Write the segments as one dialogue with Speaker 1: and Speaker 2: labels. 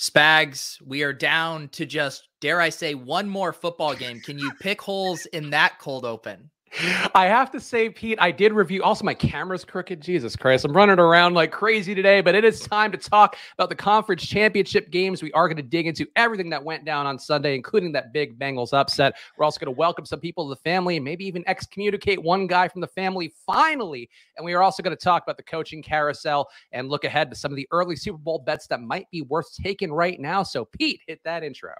Speaker 1: Spags, we are down to just, dare I say, one more football game. Can you pick holes in that cold open?
Speaker 2: I have to say, Pete, I did review. Also, my camera's crooked. Jesus Christ. I'm running around like crazy today, but it is time to talk about the conference championship games. We are going to dig into everything that went down on Sunday, including that big Bengals upset. We're also going to welcome some people to the family and maybe even excommunicate one guy from the family finally. And we are also going to talk about the coaching carousel and look ahead to some of the early Super Bowl bets that might be worth taking right now. So, Pete, hit that intro.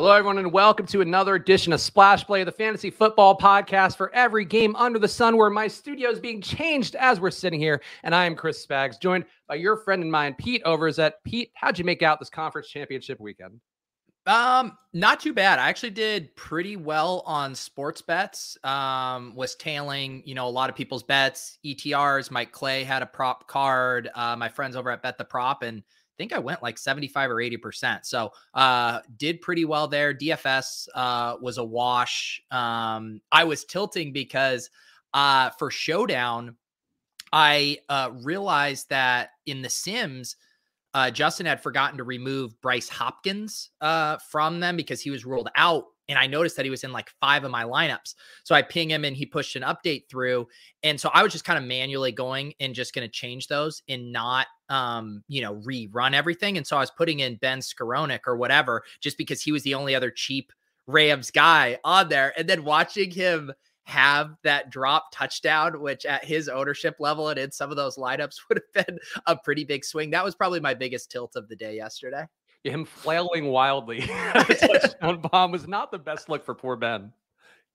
Speaker 2: Hello, everyone, and welcome to another edition of Splash Play, the fantasy football podcast for every game under the sun, where my studio is being changed as we're sitting here. And I am Chris Spags, joined by your friend and mine, Pete Overs. At Pete, how'd you make out this conference championship weekend?
Speaker 1: Um, not too bad. I actually did pretty well on sports bets. Um, was tailing, you know, a lot of people's bets, ETRs. Mike Clay had a prop card. Uh, my friends over at Bet the Prop and think I went like 75 or 80%. So uh did pretty well there. DFS uh was a wash. Um I was tilting because uh for showdown I uh realized that in the Sims uh Justin had forgotten to remove Bryce Hopkins uh from them because he was ruled out and I noticed that he was in like five of my lineups. So I ping him and he pushed an update through. And so I was just kind of manually going and just going to change those and not um, you know, rerun everything. And so I was putting in Ben Skowronek or whatever, just because he was the only other cheap Rams guy on there. And then watching him have that drop touchdown, which at his ownership level and in some of those lineups would have been a pretty big swing. That was probably my biggest tilt of the day yesterday.
Speaker 2: him flailing wildly. touchdown bomb was not the best look for poor Ben.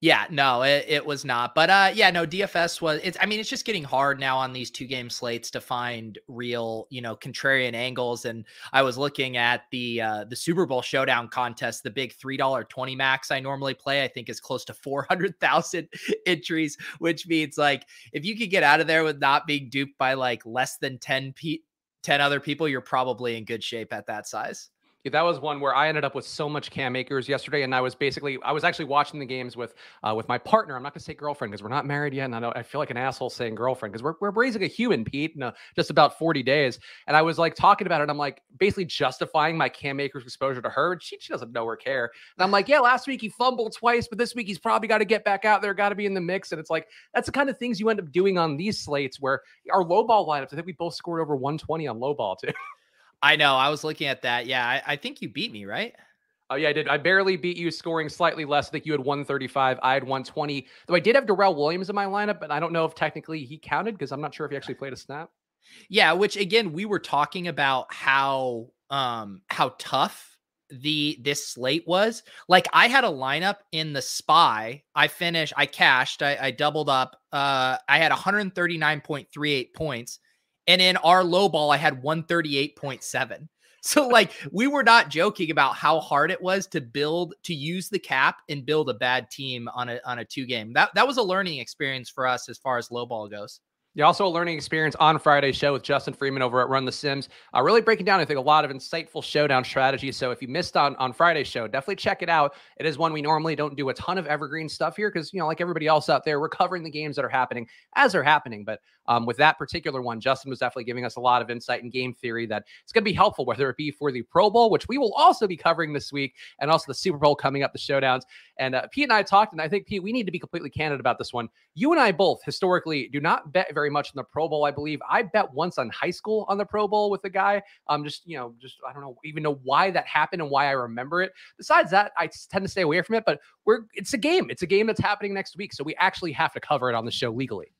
Speaker 1: Yeah, no, it, it was not. But uh yeah, no, DFS was it's I mean, it's just getting hard now on these two game slates to find real, you know, contrarian angles. And I was looking at the uh the Super Bowl showdown contest, the big three dollar twenty max I normally play, I think is close to four hundred thousand entries, which means like if you could get out of there with not being duped by like less than 10 p 10 other people, you're probably in good shape at that size.
Speaker 2: Yeah, that was one where I ended up with so much Cam Akers yesterday, and I was basically I was actually watching the games with uh, with my partner. I'm not gonna say girlfriend because we're not married yet, and I I feel like an asshole saying girlfriend because we're we're raising a human, Pete, in uh, just about 40 days. And I was like talking about it. I'm like basically justifying my Cam Akers exposure to her. She she doesn't know or care. And I'm like, yeah, last week he fumbled twice, but this week he's probably got to get back out there, got to be in the mix. And it's like that's the kind of things you end up doing on these slates where our low ball lineups. I think we both scored over 120 on low ball too.
Speaker 1: I know. I was looking at that. Yeah, I, I think you beat me, right?
Speaker 2: Oh yeah, I did. I barely beat you, scoring slightly less. I think you had 135. I had 120. Though I did have Darrel Williams in my lineup, but I don't know if technically he counted because I'm not sure if he actually played a snap.
Speaker 1: Yeah, which again, we were talking about how um how tough the this slate was. Like I had a lineup in the spy. I finished, I cashed, I, I doubled up. Uh I had 139.38 points. And in our low ball, I had 138.7. So, like, we were not joking about how hard it was to build, to use the cap and build a bad team on a on a two game. That that was a learning experience for us as far as low ball goes.
Speaker 2: Yeah, also a learning experience on Friday's show with Justin Freeman over at Run the Sims. Uh, really breaking down, I think, a lot of insightful showdown strategies. So if you missed on on Friday's show, definitely check it out. It is one we normally don't do a ton of evergreen stuff here because you know, like everybody else out there, we're covering the games that are happening as they're happening. But um, with that particular one, Justin was definitely giving us a lot of insight and game theory that it's going to be helpful, whether it be for the Pro Bowl, which we will also be covering this week, and also the Super Bowl coming up, the showdowns. And uh, Pete and I talked, and I think Pete, we need to be completely candid about this one. You and I both historically do not bet very much in the Pro Bowl. I believe I bet once on high school on the Pro Bowl with a guy. Um, just you know, just I don't know even know why that happened and why I remember it. Besides that, I tend to stay away from it. But we're it's a game. It's a game that's happening next week, so we actually have to cover it on the show legally.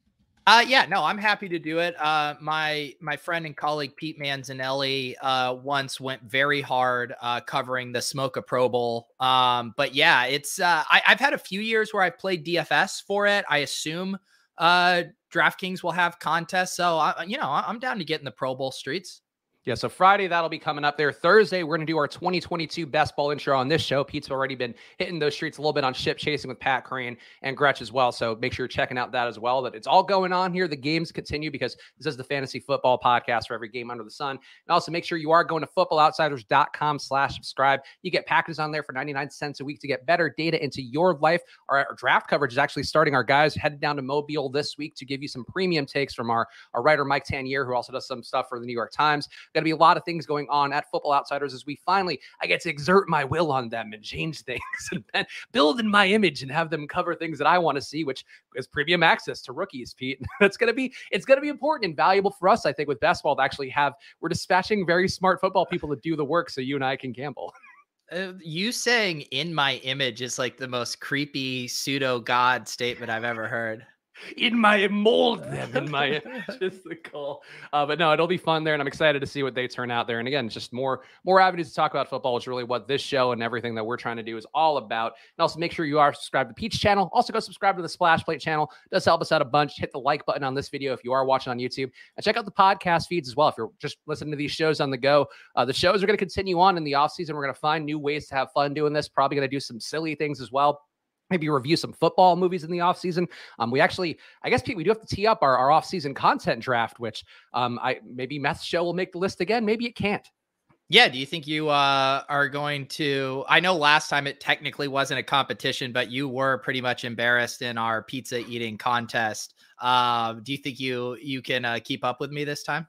Speaker 1: Uh, yeah, no, I'm happy to do it. Uh, my my friend and colleague Pete Manzanelli uh, once went very hard uh, covering the Smoke a Pro Bowl. Um, but yeah, it's uh, I, have had a few years where I've played DFS for it. I assume uh, DraftKings will have contests, so I, you know I'm down to get in the Pro Bowl streets.
Speaker 2: Yeah, so Friday that'll be coming up there. Thursday we're going to do our 2022 best ball intro on this show. Pete's already been hitting those streets a little bit on ship chasing with Pat Kerrane and Gretch as well. So make sure you're checking out that as well. That it's all going on here. The games continue because this is the fantasy football podcast for every game under the sun. And also make sure you are going to footballoutsiders.com slash subscribe. You get packages on there for 99 cents a week to get better data into your life. Our, our draft coverage is actually starting. Our guys headed down to Mobile this week to give you some premium takes from our, our writer Mike Tanier, who also does some stuff for the New York Times going to be a lot of things going on at Football Outsiders as we finally, I get to exert my will on them and change things and build in my image and have them cover things that I want to see, which is premium access to rookies, Pete. That's going to be, it's going to be important and valuable for us, I think, with basketball to actually have, we're dispatching very smart football people to do the work so you and I can gamble.
Speaker 1: Uh, you saying in my image is like the most creepy pseudo god statement I've ever heard
Speaker 2: in my mold them in my just the call. Uh, but no, it'll be fun there, and I'm excited to see what they turn out there. And again, just more more avenues to talk about football, which is really what this show and everything that we're trying to do is all about. And also make sure you are subscribed to Pete's channel. Also go subscribe to the Splash Play channel. It does help us out a bunch. Hit the like button on this video if you are watching on YouTube, and check out the podcast feeds as well. If you're just listening to these shows on the go, uh, the shows are going to continue on in the off season. We're going to find new ways to have fun doing this. Probably going to do some silly things as well maybe review some football movies in the off season. Um, we actually, I guess, Pete, we do have to tee up our, our off season content draft, which um, I maybe Meth's show will make the list again. Maybe it can't.
Speaker 1: Yeah. Do you think you uh, are going to? I know last time it technically wasn't a competition, but you were pretty much embarrassed in our pizza eating contest. Uh, do you think you you can uh, keep up with me this time?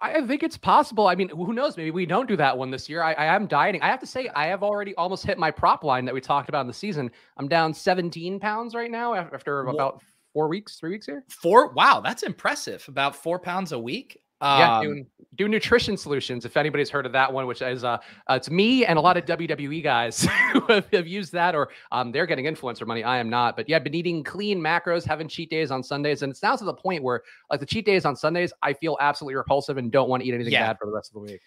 Speaker 2: I think it's possible. I mean, who knows? Maybe we don't do that one this year. I, I, am dieting. I have to say, I have already almost hit my prop line that we talked about in the season. I'm down 17 pounds right now after about four weeks, three weeks here.
Speaker 1: Four. Wow, that's impressive. About four pounds a week.
Speaker 2: Um, yeah, doing, do nutrition solutions. If anybody's heard of that one, which is uh, uh it's me and a lot of WWE guys who have, have, used that, or um, they're getting influencer money. I am not, but yeah, I've been eating clean macros, having cheat days on Sundays, and it's now to the point where like the cheat days on Sundays, I feel absolutely repulsive and don't want to eat anything yeah. bad for the rest of the week.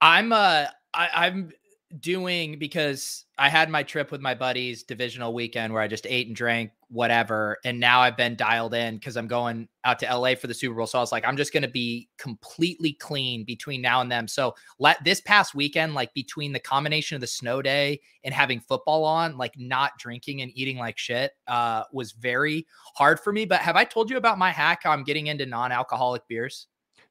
Speaker 1: I'm uh, I, I'm doing because I had my trip with my buddies divisional weekend where I just ate and drank whatever and now I've been dialed in cuz I'm going out to LA for the Super Bowl so I was like I'm just going to be completely clean between now and then. So let this past weekend like between the combination of the snow day and having football on like not drinking and eating like shit uh was very hard for me but have I told you about my hack I'm getting into non-alcoholic beers?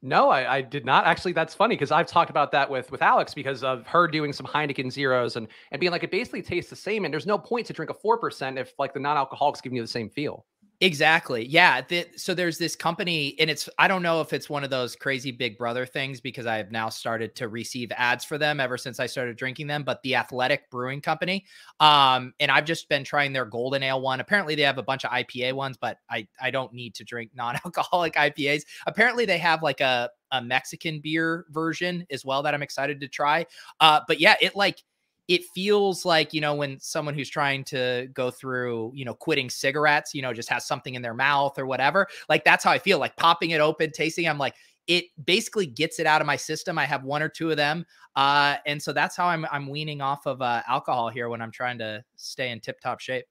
Speaker 2: No, I, I, did not. Actually, that's funny because I've talked about that with with Alex because of her doing some Heineken zeros and and being like it basically tastes the same and there's no point to drink a four percent if like the non-alcoholics giving you the same feel.
Speaker 1: Exactly. Yeah. The, so there's this company, and it's, I don't know if it's one of those crazy big brother things because I have now started to receive ads for them ever since I started drinking them, but the Athletic Brewing Company. Um, and I've just been trying their golden ale one. Apparently they have a bunch of IPA ones, but I, I don't need to drink non alcoholic IPAs. Apparently they have like a, a Mexican beer version as well that I'm excited to try. Uh, but yeah, it like, it feels like you know when someone who's trying to go through you know quitting cigarettes you know just has something in their mouth or whatever like that's how i feel like popping it open tasting i'm like it basically gets it out of my system i have one or two of them uh and so that's how i'm i'm weaning off of uh alcohol here when i'm trying to stay in tip top shape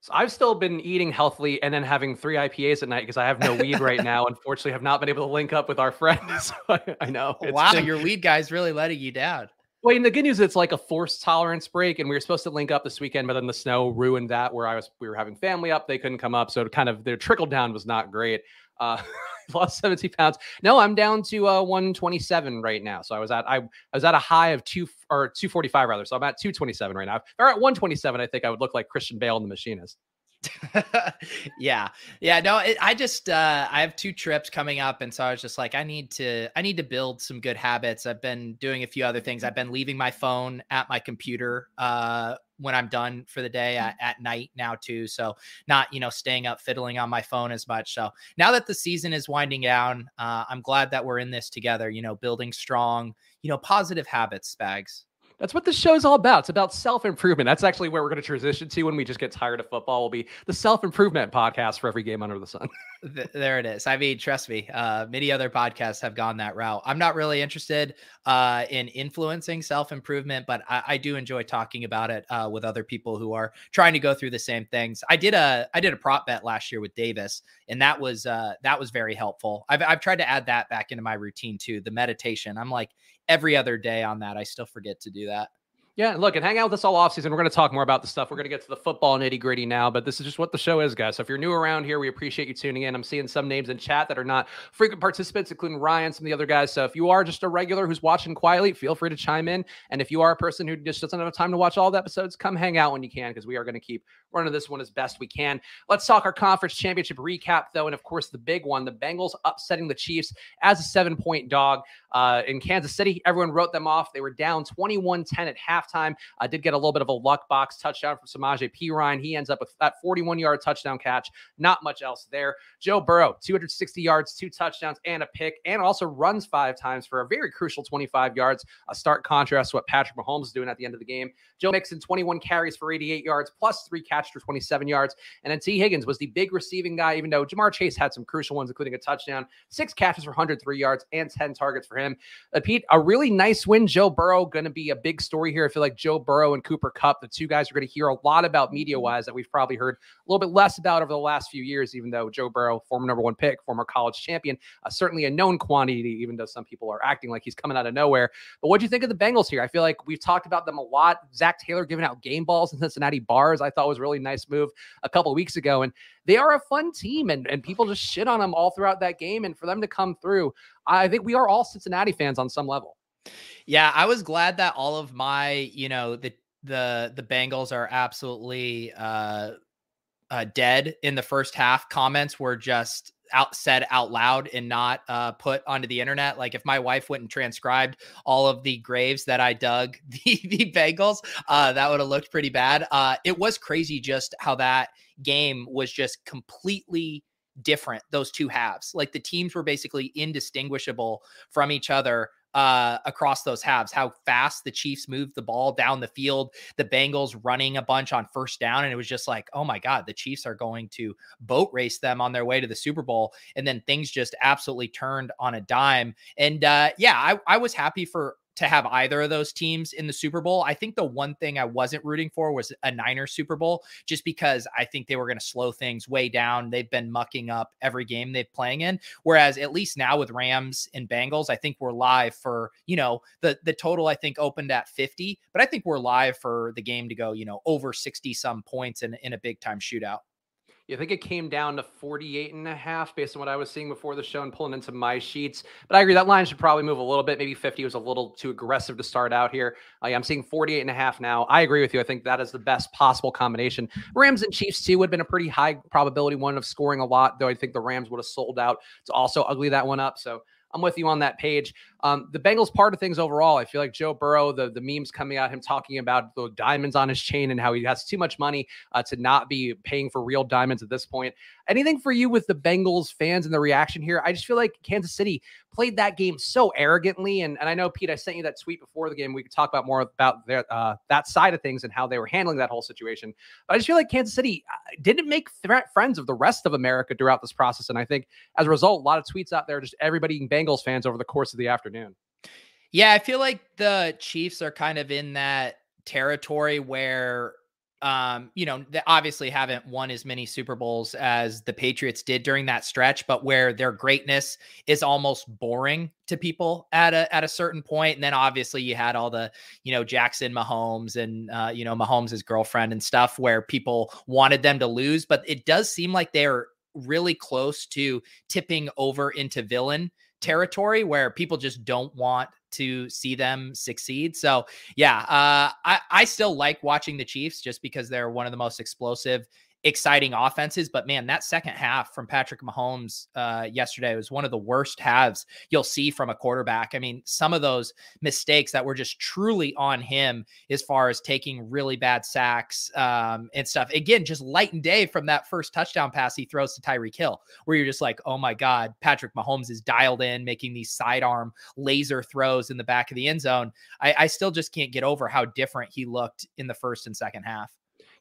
Speaker 2: so I've still been eating healthily and then having three IPAs at night because I have no weed right now. Unfortunately, have not been able to link up with our friends. So I, I, know.
Speaker 1: Wow, been... your weed guy's really letting you down.
Speaker 2: Well, and the good news is it's like a forced tolerance break, and we were supposed to link up this weekend, but then the snow ruined that. Where I was, we were having family up, they couldn't come up, so kind of their trickle down was not great. Uh, lost 70 pounds. No, I'm down to uh, 127 right now. So I was at I, I was at a high of two or 245 rather. So I'm at 227 right now. Or at 127, I think I would look like Christian Bale in The Machinist.
Speaker 1: yeah. Yeah no it, i just uh i have two trips coming up and so i was just like i need to i need to build some good habits. I've been doing a few other things. I've been leaving my phone at my computer uh when i'm done for the day at, at night now too so not you know staying up fiddling on my phone as much. So now that the season is winding down uh i'm glad that we're in this together you know building strong you know positive habits spags
Speaker 2: that's what the show's all about. It's about self improvement. That's actually where we're going to transition to when we just get tired of football. Will be the self improvement podcast for every game under the sun.
Speaker 1: there it is. I mean, trust me, uh, many other podcasts have gone that route. I'm not really interested uh, in influencing self improvement, but I, I, do enjoy talking about it uh, with other people who are trying to go through the same things. I did a I did a prop bet last year with Davis, and that was uh, that was very helpful. I've I've tried to add that back into my routine too. The meditation. I'm like every other day on that. I still forget to do that.
Speaker 2: Yeah, look, and hang out with us all offseason. We're going to talk more about the stuff. We're going to get to the football nitty gritty now, but this is just what the show is, guys. So if you're new around here, we appreciate you tuning in. I'm seeing some names in chat that are not frequent participants, including Ryan, some of the other guys. So if you are just a regular who's watching quietly, feel free to chime in. And if you are a person who just doesn't have time to watch all the episodes, come hang out when you can because we are going to keep running this one as best we can. Let's talk our conference championship recap, though. And of course, the big one the Bengals upsetting the Chiefs as a seven point dog uh, in Kansas City. Everyone wrote them off. They were down 21 10 at halftime. Uh, did get a little bit of a luck box touchdown from Samaje Perine. He ends up with that 41 yard touchdown catch. Not much else there. Joe Burrow, 260 yards, two touchdowns, and a pick, and also runs five times for a very crucial 25 yards. A stark contrast to what Patrick Mahomes is doing at the end of the game. Joe Mixon, 21 carries for 88 yards, plus three catches for 27 yards. And then Tee Higgins was the big receiving guy, even though Ja'Marr Chase had some crucial ones, including a touchdown, six catches for 103 yards, and 10 targets for him. Uh, Pete, a really nice win. Joe Burrow going to be a big story here. I feel like Joe Burrow and Cooper Kupp, the two guys are going to hear a lot about media wise that we've probably heard a little bit less about over the last few years, even though Joe Burrow, former number one pick, former college champion, uh, certainly a known quantity, even though some people are acting like he's coming out of nowhere. But what do you think of the Bengals here? I feel like we've talked about them a lot. Zac Taylor giving out game balls in Cincinnati bars, I thought was a really nice move a couple weeks ago. And they are a fun team, and, and people just shit on them all throughout that game. And for them to come through, I think we are all Cincinnati fans on some level.
Speaker 1: Yeah, I was glad that all of my, you know, the the the Bengals are absolutely uh, uh, dead in the first half. Comments were just out said out loud and not uh, put onto the internet. Like if my wife went and transcribed all of the graves that I dug the the Bengals, uh, that would have looked pretty bad. Uh, it was crazy just how that game was just completely different. Those two halves, like the teams were basically indistinguishable from each other uh, across those halves, how fast the Chiefs moved the ball down the field, the Bengals running a bunch on first down. And it was just like, oh my God, the Chiefs are going to boat race them on their way to the Super Bowl. And then things just absolutely turned on a dime. And uh, yeah, I, I was happy for to have either of those teams in the Super Bowl. I think the one thing I wasn't rooting for was a Niners Super Bowl, just because I think they were going to slow things way down. They've been mucking up every game they're playing in. Whereas at least now with Rams and Bengals, I think we're live for, you know, the the total I think opened at 50, but I think we're live for the game to go, you know, over 60 some points in, in a big time shootout.
Speaker 2: I think it came down to 48 and a half based on what I was seeing before the show and pulling into my sheets. But I agree that line should probably move a little bit. Maybe 50 was a little too aggressive to start out here. Uh, I'm seeing 48 and a half now. I agree with you. I think that is the best possible combination. Rams and Chiefs, too, would have been a pretty high probability one of scoring a lot, though I think the Rams would have sold out to also ugly that one up. So I'm with you on that page. Um, the Bengals part of things overall, I feel like Joe Burrow, the, the memes coming out, him talking about the diamonds on his chain and how he has too much money uh, to not be paying for real diamonds at this point. Anything for you with the Bengals fans and the reaction here? I just feel like Kansas City played that game so arrogantly. And, and I know, Pete, I sent you that tweet before the game. We could talk about more about their, uh, that side of things and how they were handling that whole situation. But I just feel like Kansas City uh, didn't make th- friends of the rest of America throughout this process. And I think as a result, a lot of tweets out there, just everybody being Bengals fans over the course of the afternoon.
Speaker 1: Yeah, I feel like the Chiefs are kind of in that territory where um, you know, they obviously haven't won as many Super Bowls as the Patriots did during that stretch, but where their greatness is almost boring to people at a at a certain point. And then obviously you had all the, you know, Jackson Mahomes and uh, you know, Mahomes' girlfriend and stuff where people wanted them to lose. But it does seem like they're really close to tipping over into villain territory where people just don't want to see them succeed. So yeah, uh, I I still like watching the Chiefs just because they're one of the most explosive exciting offenses. But man, that second half from Patrick Mahomes uh, yesterday was one of the worst halves you'll see from a quarterback. I mean, some of those mistakes that were just truly on him as far as taking really bad sacks um, and stuff. Again, just light and day from that first touchdown pass he throws to Tyreek Hill, where you're just like, oh my God, Patrick Mahomes is dialed in, making these sidearm laser throws in the back of the end zone. I, I still just can't get over how different he looked in the first and second half.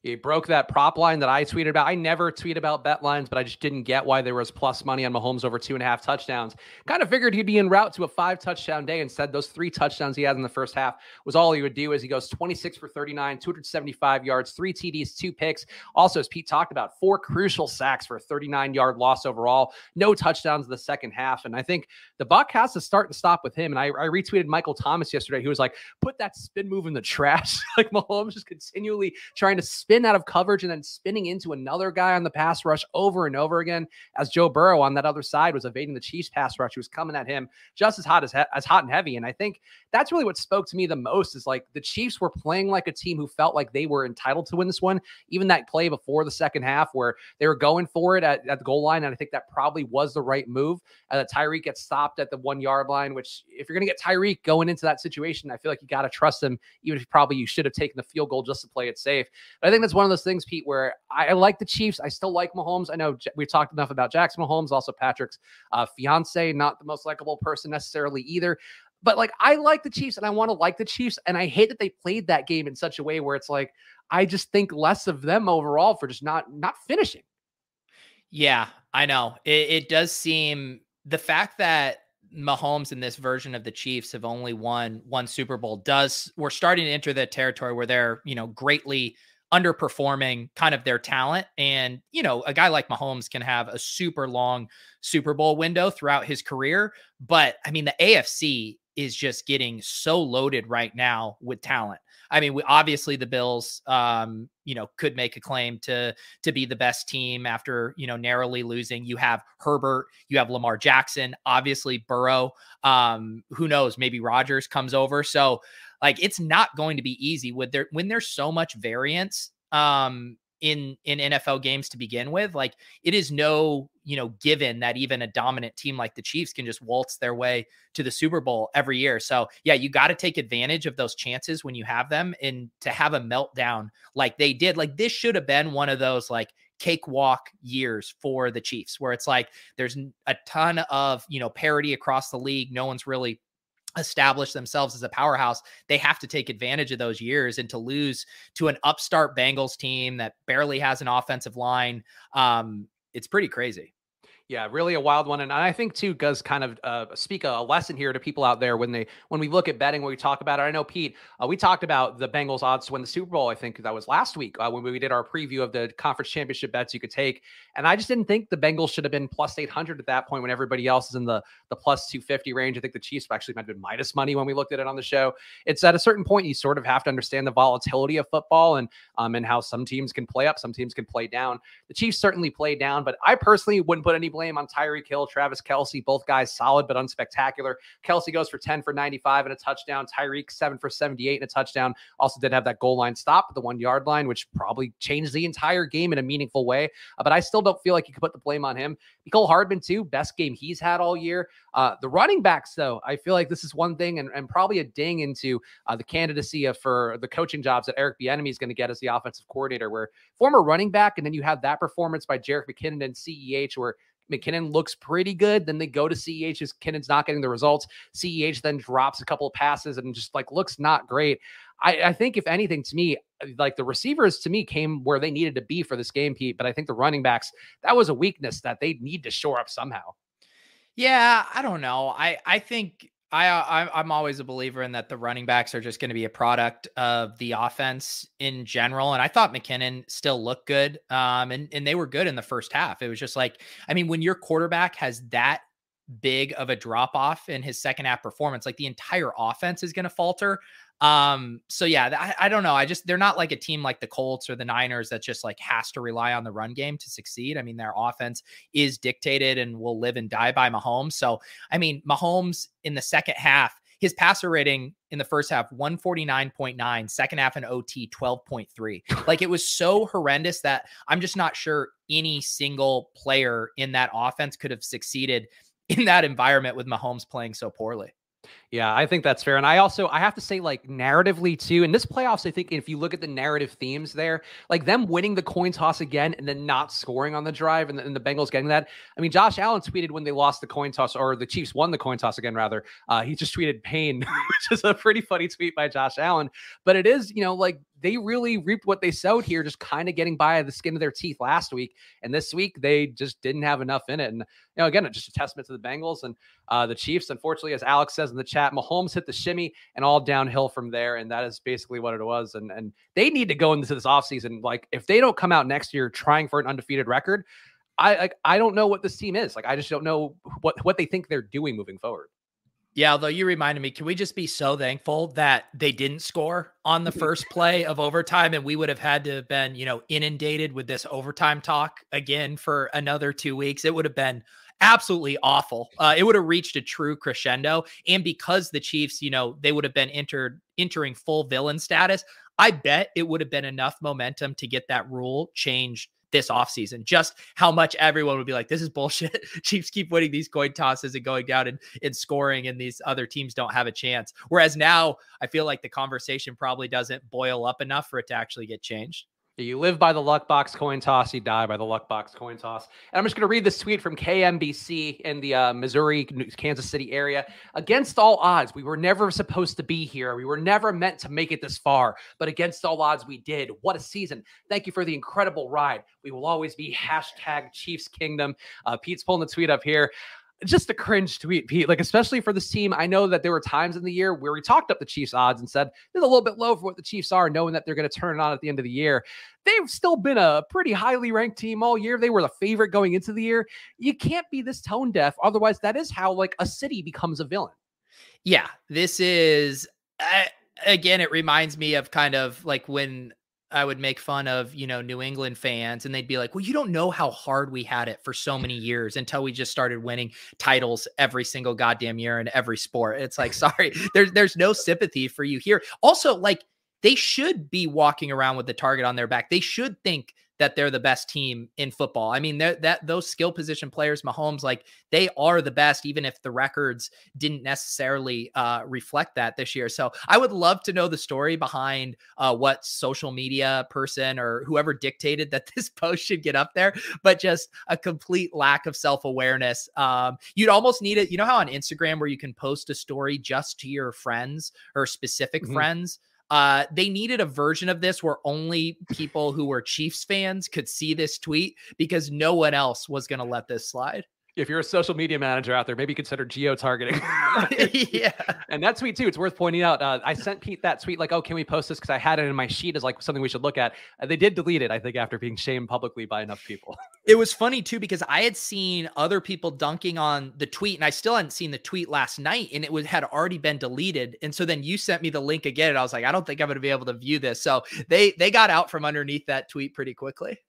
Speaker 2: He broke that prop line that I tweeted about. I never tweet about bet lines, but I just didn't get why there was plus money on Mahomes over two and a half touchdowns. Kind of figured he'd be en route to a five touchdown day. Instead, those three touchdowns he had in the first half was all he would do. As he goes 26 for 39, 275 yards, three TDs, two picks. Also, as Pete talked about, four crucial sacks for a 39 yard loss overall. No touchdowns in the second half. And I think the Buck has to start and stop with him. And I, I retweeted Michael Thomas yesterday. He was like, "Put that spin move in the trash." like Mahomes just continually trying to spin out of coverage and then spinning into another guy on the pass rush over and over again. As Joe Burrow on that other side was evading the Chiefs pass rush, who was coming at him just as hot as as hot and heavy. And I think that's really what spoke to me the most is like the Chiefs were playing like a team who felt like they were entitled to win this one. Even that play before the second half where they were going for it at, at the goal line, and I think that probably was the right move. Uh, that Tyreek gets stopped at the one yard line, which if you're going to get Tyreek going into that situation, I feel like you got to trust him, even if probably you should have taken the field goal just to play it safe. But I think that's one of those things, Pete, where I, I like the Chiefs. I still like Mahomes. I know we've talked enough about Jackson Mahomes, also Patrick's uh, fiance, not the most likable person necessarily either. But like, I like the Chiefs and I want to like the Chiefs. And I hate that they played that game in such a way where it's like, I just think less of them overall for just not not finishing.
Speaker 1: Yeah, I know. It, it does seem the fact that Mahomes in this version of the Chiefs have only won one Super Bowl does we're starting to enter the territory where they're, you know, greatly underperforming kind of their talent. And, you know, a guy like Mahomes can have a super long Super Bowl window throughout his career. But I mean, the AFC is just getting so loaded right now with talent. I mean, we, obviously the Bills, um, you know, could make a claim to to be the best team after you know narrowly losing. You have Herbert, you have Lamar Jackson, obviously Burrow. Um, who knows? Maybe Rodgers comes over. So, like, it's not going to be easy with there when there's so much variance. Um, in in NFL games to begin with. Like it is no, you know, given that even a dominant team like the Chiefs can just waltz their way to the Super Bowl every year. So, yeah, you got to take advantage of those chances when you have them and to have a meltdown like they did. Like this should have been one of those like cakewalk years for the Chiefs where it's like there's a ton of, you know, parity across the league. No one's really establish themselves as a powerhouse, they have to take advantage of those years and to lose to an upstart Bengals team that barely has an offensive line. Um, it's pretty crazy.
Speaker 2: Yeah, really a wild one, and I think too does kind of uh, speak a, lesson here to people out there when they when we look at betting when we talk about it. I know Pete, uh, we talked about the Bengals odds to win the Super Bowl. I think that was last week uh, when we did our preview of the conference championship bets you could take, and I just didn't think the Bengals should have been plus eight hundred at that point when everybody else is in the the plus two fifty range. I think the Chiefs actually might have been minus money when we looked at it on the show. It's at a certain point you sort of have to understand the volatility of football and um and how some teams can play up, some teams can play down. The Chiefs certainly play down, but I personally wouldn't put any blame on Tyreek Hill Travis Kelce, both guys solid but unspectacular. Kelce goes for 10 for 95 and a touchdown. Tyreek, 7 for 78 and a touchdown. Also did have that goal line stop at the one yard line, which probably changed the entire game in a meaningful way. Uh, but I still don't feel like you could put the blame on him. Mecole Hardman, too, best game he's had all year. Uh, the running backs, though, I feel like this is one thing and, and probably a ding into uh, the candidacy of, for the coaching jobs that Eric Bieniemy is going to get as the offensive coordinator, where former running back, and then you have that performance by Jerick McKinnon and CEH, where McKinnon looks pretty good. Then they go to CEH as McKinnon's not getting the results. CEH then drops a couple of passes and just like looks not great. I, I, think if anything to me, like the receivers to me came where they needed to be for this game, Pete. But I think the running backs, that was a weakness that they need to shore up somehow.
Speaker 1: Yeah, I don't know. I I think I, I am always a believer in that the running backs are just going to be a product of the offense in general. And I thought McKinnon still looked good, um, and and they were good in the first half. It was just like, I mean, when your quarterback has that big of a drop off in his second half performance, like the entire offense is going to falter. Um, so yeah, I, I, don't know. I just they're not like a team like the Colts or the Niners that just like has to rely on the run game to succeed. I mean, their offense is dictated and will live and die by Mahomes. So I mean, Mahomes in the second half, his passer rating in the first half 149.9 second half in ot 12.3 like it was so horrendous that i'm just not sure any single player in that offense could have succeeded in that environment with mahomes playing so poorly
Speaker 2: Yeah, I think that's fair. And I also I have to say, like narratively too, in this playoffs, I think if you look at the narrative themes there, like them winning the coin toss again and then not scoring on the drive and the, and the Bengals getting that. I mean, Josh Allen tweeted when they lost the coin toss, or the Chiefs won the coin toss again, rather. Uh, he just tweeted pain, which is a pretty funny tweet by Josh Allen. But it is, you know, like they really reaped what they sowed here, just kind of getting by the skin of their teeth last week. And this week, they just didn't have enough in it. And, you know, again, just a testament to the Bengals and uh, the Chiefs. Unfortunately, as Alex says in the chat, Mahomes hit the shimmy and all downhill from there. And that is basically what it was. And, and they need to go into this offseason. Like, if they don't come out next year trying for an undefeated record, I like I don't know what this team is. Like I just don't know what what they think they're doing moving forward.
Speaker 1: Yeah, although you reminded me, can we just be so thankful that they didn't score on the first play of overtime and we would have had to have been, you know, inundated with this overtime talk again for another 2 weeks. It would have been absolutely awful. Uh, it would have reached a true crescendo and because the Chiefs, you know, they would have been entered entering full villain status, I bet it would have been enough momentum to get that rule changed this offseason. Just how much everyone would be like, this is bullshit. Chiefs keep winning these coin tosses and going down and, and scoring, and these other teams don't have a chance. Whereas now, I feel like the conversation probably doesn't boil up enough for it to actually get changed.
Speaker 2: You live by the luck box coin toss, you die by the luck box coin toss. And I'm just going to read this tweet from KMBC in the uh, Missouri, Kansas City area. Against all odds, we were never supposed to be here. We were never meant to make it this far, but against all odds, we did. What a season. Thank you for the incredible ride. We will always be hashtag Chiefs Kingdom. Uh, Pete's pulling the tweet up here just a cringe tweet, Pete. Like, especially for this team, I know that there were times in the year where we talked up the Chiefs' odds and said it's a little bit low for what the Chiefs are, knowing that they're going to turn it on at the end of the year. They've still been a pretty highly ranked team all year. They were the favorite going into the year. You can't be this tone deaf. Otherwise, that is how like a city becomes a villain.
Speaker 1: Yeah, this is. Uh, again, it reminds me of kind of like when I would make fun of, you know, New England fans and they'd be like, well, you don't know how hard we had it for so many years until we just started winning titles every single goddamn year in every sport. It's like, sorry, there's there's no sympathy for you here. Also, like they should be walking around with the target on their back. They should think that they're the best team in football. I mean, that those skill position players, Mahomes, like they are the best, even if the records didn't necessarily uh, reflect that this year. So I would love to know the story behind uh, what social media person or whoever dictated that this post should get up there, but just a complete lack of self awareness. Um, you'd almost need it. You know how on Instagram where you can post a story just to your friends or specific mm-hmm. friends. Uh, they needed a version of this where only people who were Chiefs fans could see this tweet because no one else was going to let this slide
Speaker 2: if you're a social media manager out there, maybe consider geo targeting.
Speaker 1: yeah.
Speaker 2: And that tweet too, it's worth pointing out. Uh, I sent Pete that tweet like, oh, can we post this? Because I had it in my sheet as like something we should look at. Uh, they did delete it, I think, after being shamed publicly by enough people.
Speaker 1: it was funny too because I had seen other people dunking on the tweet, and I still hadn't seen the tweet last night, and it was had already been deleted. And so then you sent me the link again, and I was like, I don't think I'm going to be able to view this. So they they got out from underneath that tweet pretty quickly.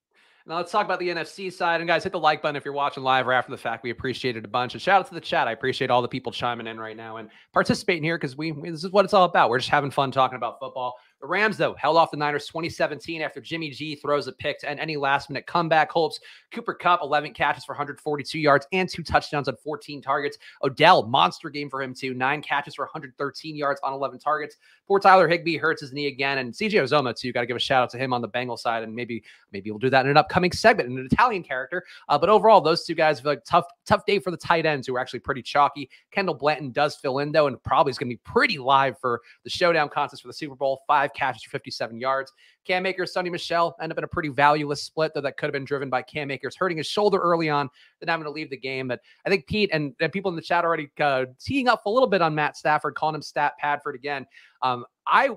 Speaker 2: Now let's talk about the NFC side. And guys, hit the like button if you're watching live or after the fact. We appreciate it a bunch. And shout out to the chat. I appreciate all the people chiming in right now and participating here because we, we this is what it's all about. We're just having fun talking about football. The Rams, though, held off the Niners 2017 after Jimmy G throws a pick to end any last minute comeback hopes. Cooper Kupp, 11 catches for 142 yards and two touchdowns on 14 targets. Odell, monster game for him, too. Nine catches for 113 yards on 11 targets. Poor Tyler Higbee hurts his knee again. And CJ Uzomah, too. Got to give a shout out to him on the Bengal side. And maybe maybe we'll do that in an upcoming segment in an Italian character. Uh, but overall, those two guys have like tough, tough day for the tight ends who are actually pretty chalky. Kendall Blanton does fill in, though, and probably is going to be pretty live for the showdown contest for the Super Bowl. Five catches for 57 yards. Cam Akers, Sony Michel end up in a pretty valueless split, though that could have been driven by Cam Akers hurting his shoulder early on, then having to leave the game. But I think Pete and, and people in the chat already uh, teeing up a little bit on Matt Stafford, calling him Stat Padford again. Um, I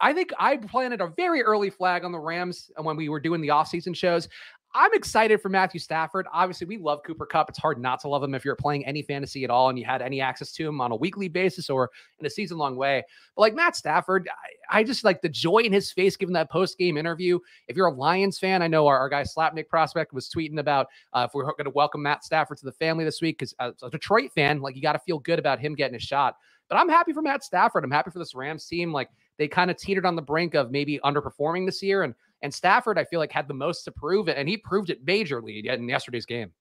Speaker 2: I think I planted a very early flag on the Rams when we were doing the offseason shows. I'm excited for Matthew Stafford. Obviously, we love Cooper Kupp. It's hard not to love him if you're playing any fantasy at all and you had any access to him on a weekly basis or in a season long way. But like Matt Stafford, I, I, just like the joy in his face given that post game interview. If you're a Lions fan, I know our, our guy Slapnick Prospect was tweeting about uh, if we're going to welcome Matt Stafford to the family this week because as a Detroit fan, like you got to feel good about him getting a shot. But I'm happy for Matt Stafford. I'm happy for this Rams team. Like they kind of teetered on the brink of maybe underperforming this year. And and Stafford, I feel like, had the most to prove it, and he proved it majorly in yesterday's game.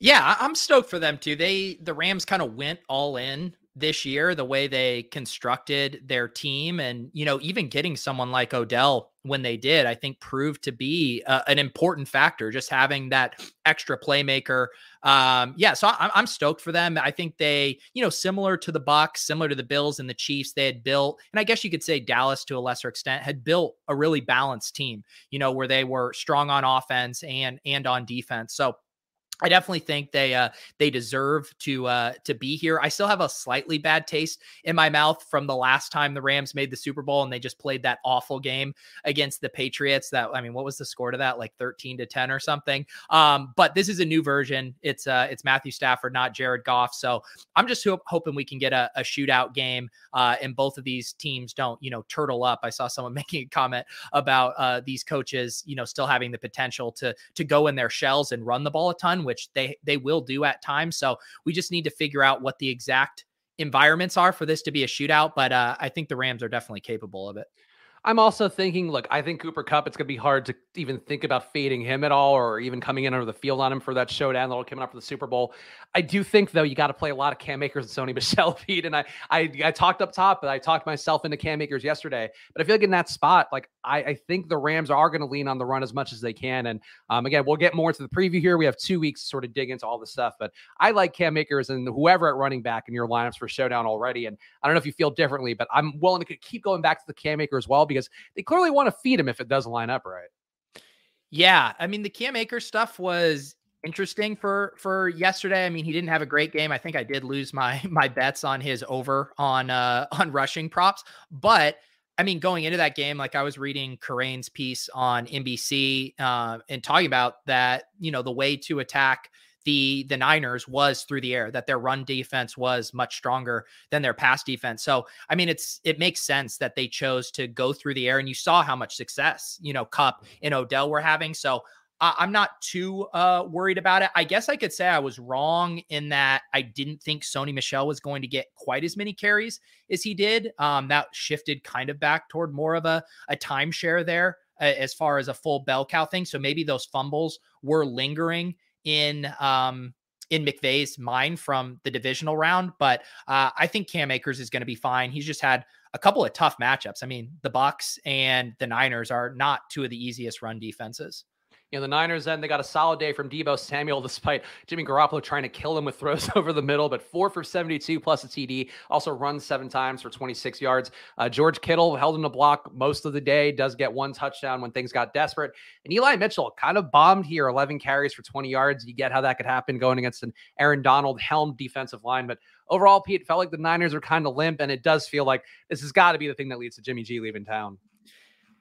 Speaker 1: Yeah, I'm stoked for them too. They the Rams kind of went all in this year, the way they constructed their team, and you know, even getting someone like Odell when they did, I think proved to be uh, an important factor. Just having that extra playmaker. Um, yeah, so I'm, I'm stoked for them. I think they, you know, similar to the Bucs, similar to the Bills and the Chiefs, they had built, and I guess you could say Dallas to a lesser extent had built a really balanced team. You know, where they were strong on offense and and on defense. So I definitely think they uh they deserve to uh to be here. I still have a slightly bad taste in my mouth from the last time the Rams made the Super Bowl and they just played that awful game against the Patriots. That I mean, what was the score to that? Like 13 to 10 or something. Um, but this is a new version. It's uh it's Matthew Stafford, not Jared Goff. So I'm just ho- hoping we can get a, a shootout game uh and both of these teams don't, you know, turtle up. I saw someone making a comment about uh these coaches, you know, still having the potential to to go in their shells and run the ball a ton which they they will do at times. So we just need to figure out what the exact environments are for this to be a shootout. But uh, I think the Rams are definitely capable of it.
Speaker 2: I'm also thinking, look, I think Cooper Kupp, it's going to be hard to even think about fading him at all or even coming in under the field on him for that showdown that'll come up for the Super Bowl. I do think, though, you got to play a lot of Cam Akers and Sony Michel Pete. And I, I, I talked up top, but I talked myself into Cam Akers yesterday. But I feel like in that spot, like, I, I think the Rams are going to lean on the run as much as they can. And um, again, we'll get more into the preview here. We have two weeks to sort of dig into all the stuff. But I like Cam Akers and whoever at running back in your lineups for showdown already. And I don't know if you feel differently, but I'm willing to keep going back to the Cam Akers as well because they clearly want to feed him if it doesn't line up right.
Speaker 1: Yeah, I mean the Cam Akers stuff was interesting for for yesterday. I mean, he didn't have a great game. I think I did lose my my bets on his over on uh on rushing props, but I mean, going into that game, like I was reading Kerrane's piece on NBC uh, and talking about that, you know, the way to attack the the Niners was through the air, that their run defense was much stronger than their pass defense. So, I mean, it's it makes sense that they chose to go through the air, and you saw how much success you know Kupp and Odell were having. So. I'm not too uh, worried about it. I guess I could say I was wrong in that I didn't think Sony Michel was going to get quite as many carries as he did. Um, that shifted kind of back toward more of a, a timeshare there as far as a full bell cow thing. So maybe those fumbles were lingering in um, in McVay's mind from the divisional round. But uh, I think Cam Akers is going to be fine. He's just had a couple of tough matchups. I mean, the Bucs and the Niners are not two of the easiest run defenses.
Speaker 2: You know, the Niners then they got a solid day from Deebo Samuel, despite Jimmy Garoppolo trying to kill him with throws over the middle, but four for 72 plus a TD. Also runs seven times for 26 yards. Uh, George Kittle held in the block most of the day, does get one touchdown when things got desperate. And Eli Mitchell kind of bombed here, 11 carries for 20 yards. You get how that could happen going against an Aaron Donald helmed defensive line, but overall, Pete it felt like the Niners are kind of limp, and it does feel like this has got to be the thing that leads to Jimmy G leaving town.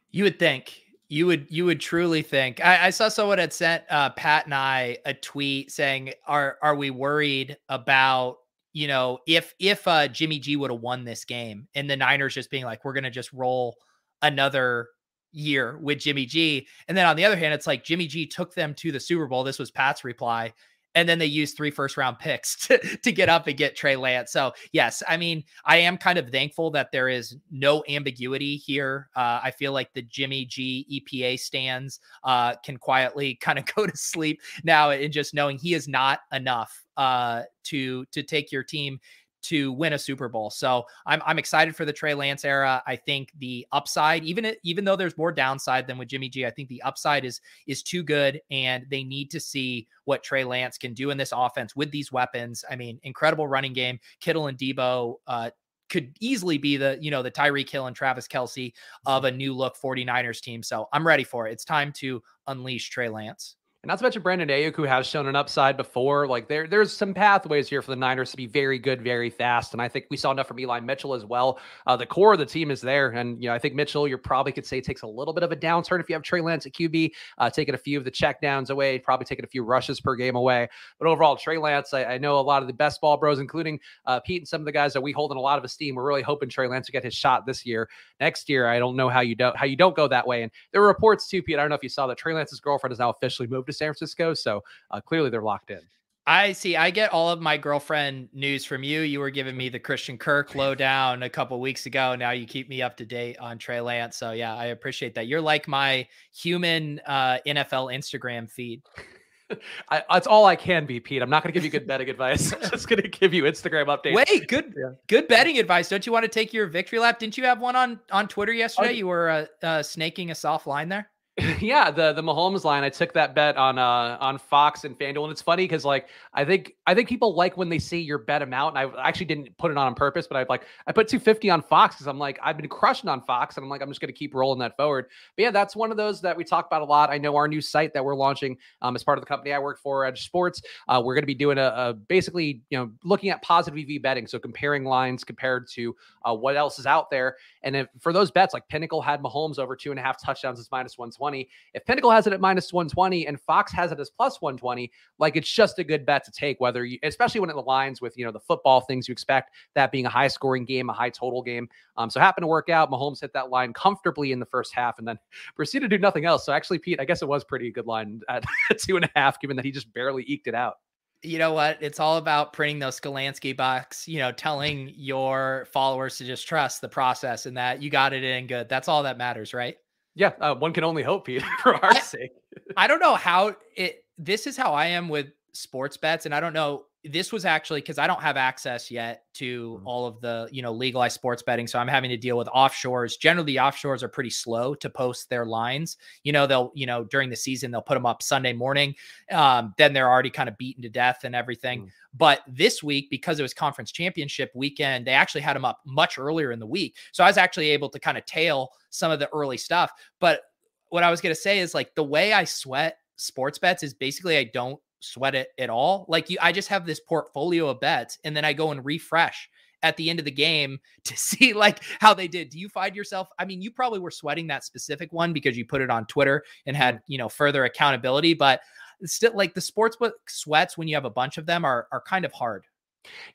Speaker 1: You would think you would you would truly think. I, I saw someone had sent uh, Pat and I a tweet saying, "Are are we worried about you know if if uh, Jimmy G would have won this game and the Niners just being like, we're gonna just roll another year with Jimmy G. And then on the other hand, it's like Jimmy G took them to the Super Bowl. This was Pat's reply and then they use three first round picks to, to get up and get Trey Lance. So yes, I mean, I am kind of thankful that there is no ambiguity here. Uh, I feel like the Jimmy G EPA stands uh, can quietly kind of go to sleep now and just knowing he is not enough uh, to to take your team to win a Super Bowl. So I'm I'm excited for the Trey Lance era. I think the upside, even even though there's more downside than with Jimmy G, I think the upside is is too good, and they need to see what Trey Lance can do in this offense with these weapons. I mean, incredible running game. Kittle and Deebo. Uh, could easily be the, you know, the Tyreek Hill and Travis Kelce of a new look 49ers team. So I'm ready for it. It's time to unleash Trey Lance.
Speaker 2: And not to mention Brandon Aiyuk, who has shown an upside before. Like there, there's some pathways here for the Niners to be very good, very fast. And I think we saw enough from Eli Mitchell as well. Uh, the core of the team is there, and you know I think Mitchell, you probably could say takes a little bit of a downturn if you have Trey Lance at QB, uh, taking a few of the checkdowns away, probably taking a few rushes per game away. But overall, Trey Lance, I, I know a lot of the best ball bros, including uh, Pete and some of the guys that we hold in a lot of esteem. We're really hoping Trey Lance will get his shot this year. Next year, I don't know how you don't how you don't go that way. And there were reports too, Pete. I don't know if you saw that Trey Lance's girlfriend has now officially moved to San Francisco. So uh, clearly they're locked in.
Speaker 1: I see. I get all of my girlfriend news from you. You were giving me the Christian Kirk lowdown a couple weeks ago. Now you keep me up to date on Trey Lance. So yeah, I appreciate that. You're like my human uh, NFL Instagram feed.
Speaker 2: I, that's all I can be, Pete. I'm not going to give you good betting advice. I'm just going to give you Instagram updates.
Speaker 1: Wait, good, yeah. good betting advice. Don't you want to take your victory lap? Didn't you have one on on Twitter yesterday? you were uh, uh, snaking a soft line there.
Speaker 2: yeah, the the Mahomes line. I took that bet on uh on Fox and FanDuel, and it's funny because like I think I think people like when they see your bet amount. And I actually didn't put it on on purpose, but I like I put 250 on Fox because I'm like I've been crushing on Fox, and I'm like I'm just gonna keep rolling that forward. But yeah, that's one of those that we talk about a lot. I know our new site that we're launching um, as part of the company I work for, Edge Sports. Uh, we're gonna be doing a, a, basically you know looking at positive EV betting, so comparing lines compared to uh, what else is out there. And if for those bets, like Pinnacle had Mahomes over two and a half touchdowns, it's minus 120. If Pinnacle has it at minus 120 and Fox has it as plus 120, like it's just a good bet to take, whether you, especially when it aligns with, you know, the football things you expect, that being a high scoring game, a high total game. Um, so happened to work out. Mahomes hit that line comfortably in the first half and then proceeded to do nothing else. So actually, Pete, I guess it was pretty good line at two and a half, given that he just barely eked it out
Speaker 1: you know what? It's all about printing those Sklansky bucks, you know, telling your followers to just trust the process and that you got it in good. That's all that matters, right?
Speaker 2: Yeah, uh, one can only hope, Pete, for our I, sake.
Speaker 1: I don't know how it. This is how I am with sports bets, and I don't know. This was actually because I don't have access yet to mm-hmm. all of the you know legalized sports betting, so I'm having to deal with offshores. Generally, the offshores are pretty slow to post their lines. You know, they'll you know during the season they'll put them up Sunday morning, um, then they're already kind of beaten to death and everything. Mm-hmm. But this week, because it was conference championship weekend, they actually had them up much earlier in the week. So I was actually able to kind of tail some of the early stuff. But what I was going to say is like the way I sweat sports bets is basically I don't sweat it at all. Like you, I just have this portfolio of bets and then I go and refresh at the end of the game to see like how they did. Do you find yourself? I mean, you probably were sweating that specific one because you put it on Twitter and had, you know, further accountability, but still like the sportsbook sweats when you have a bunch of them are are kind of hard.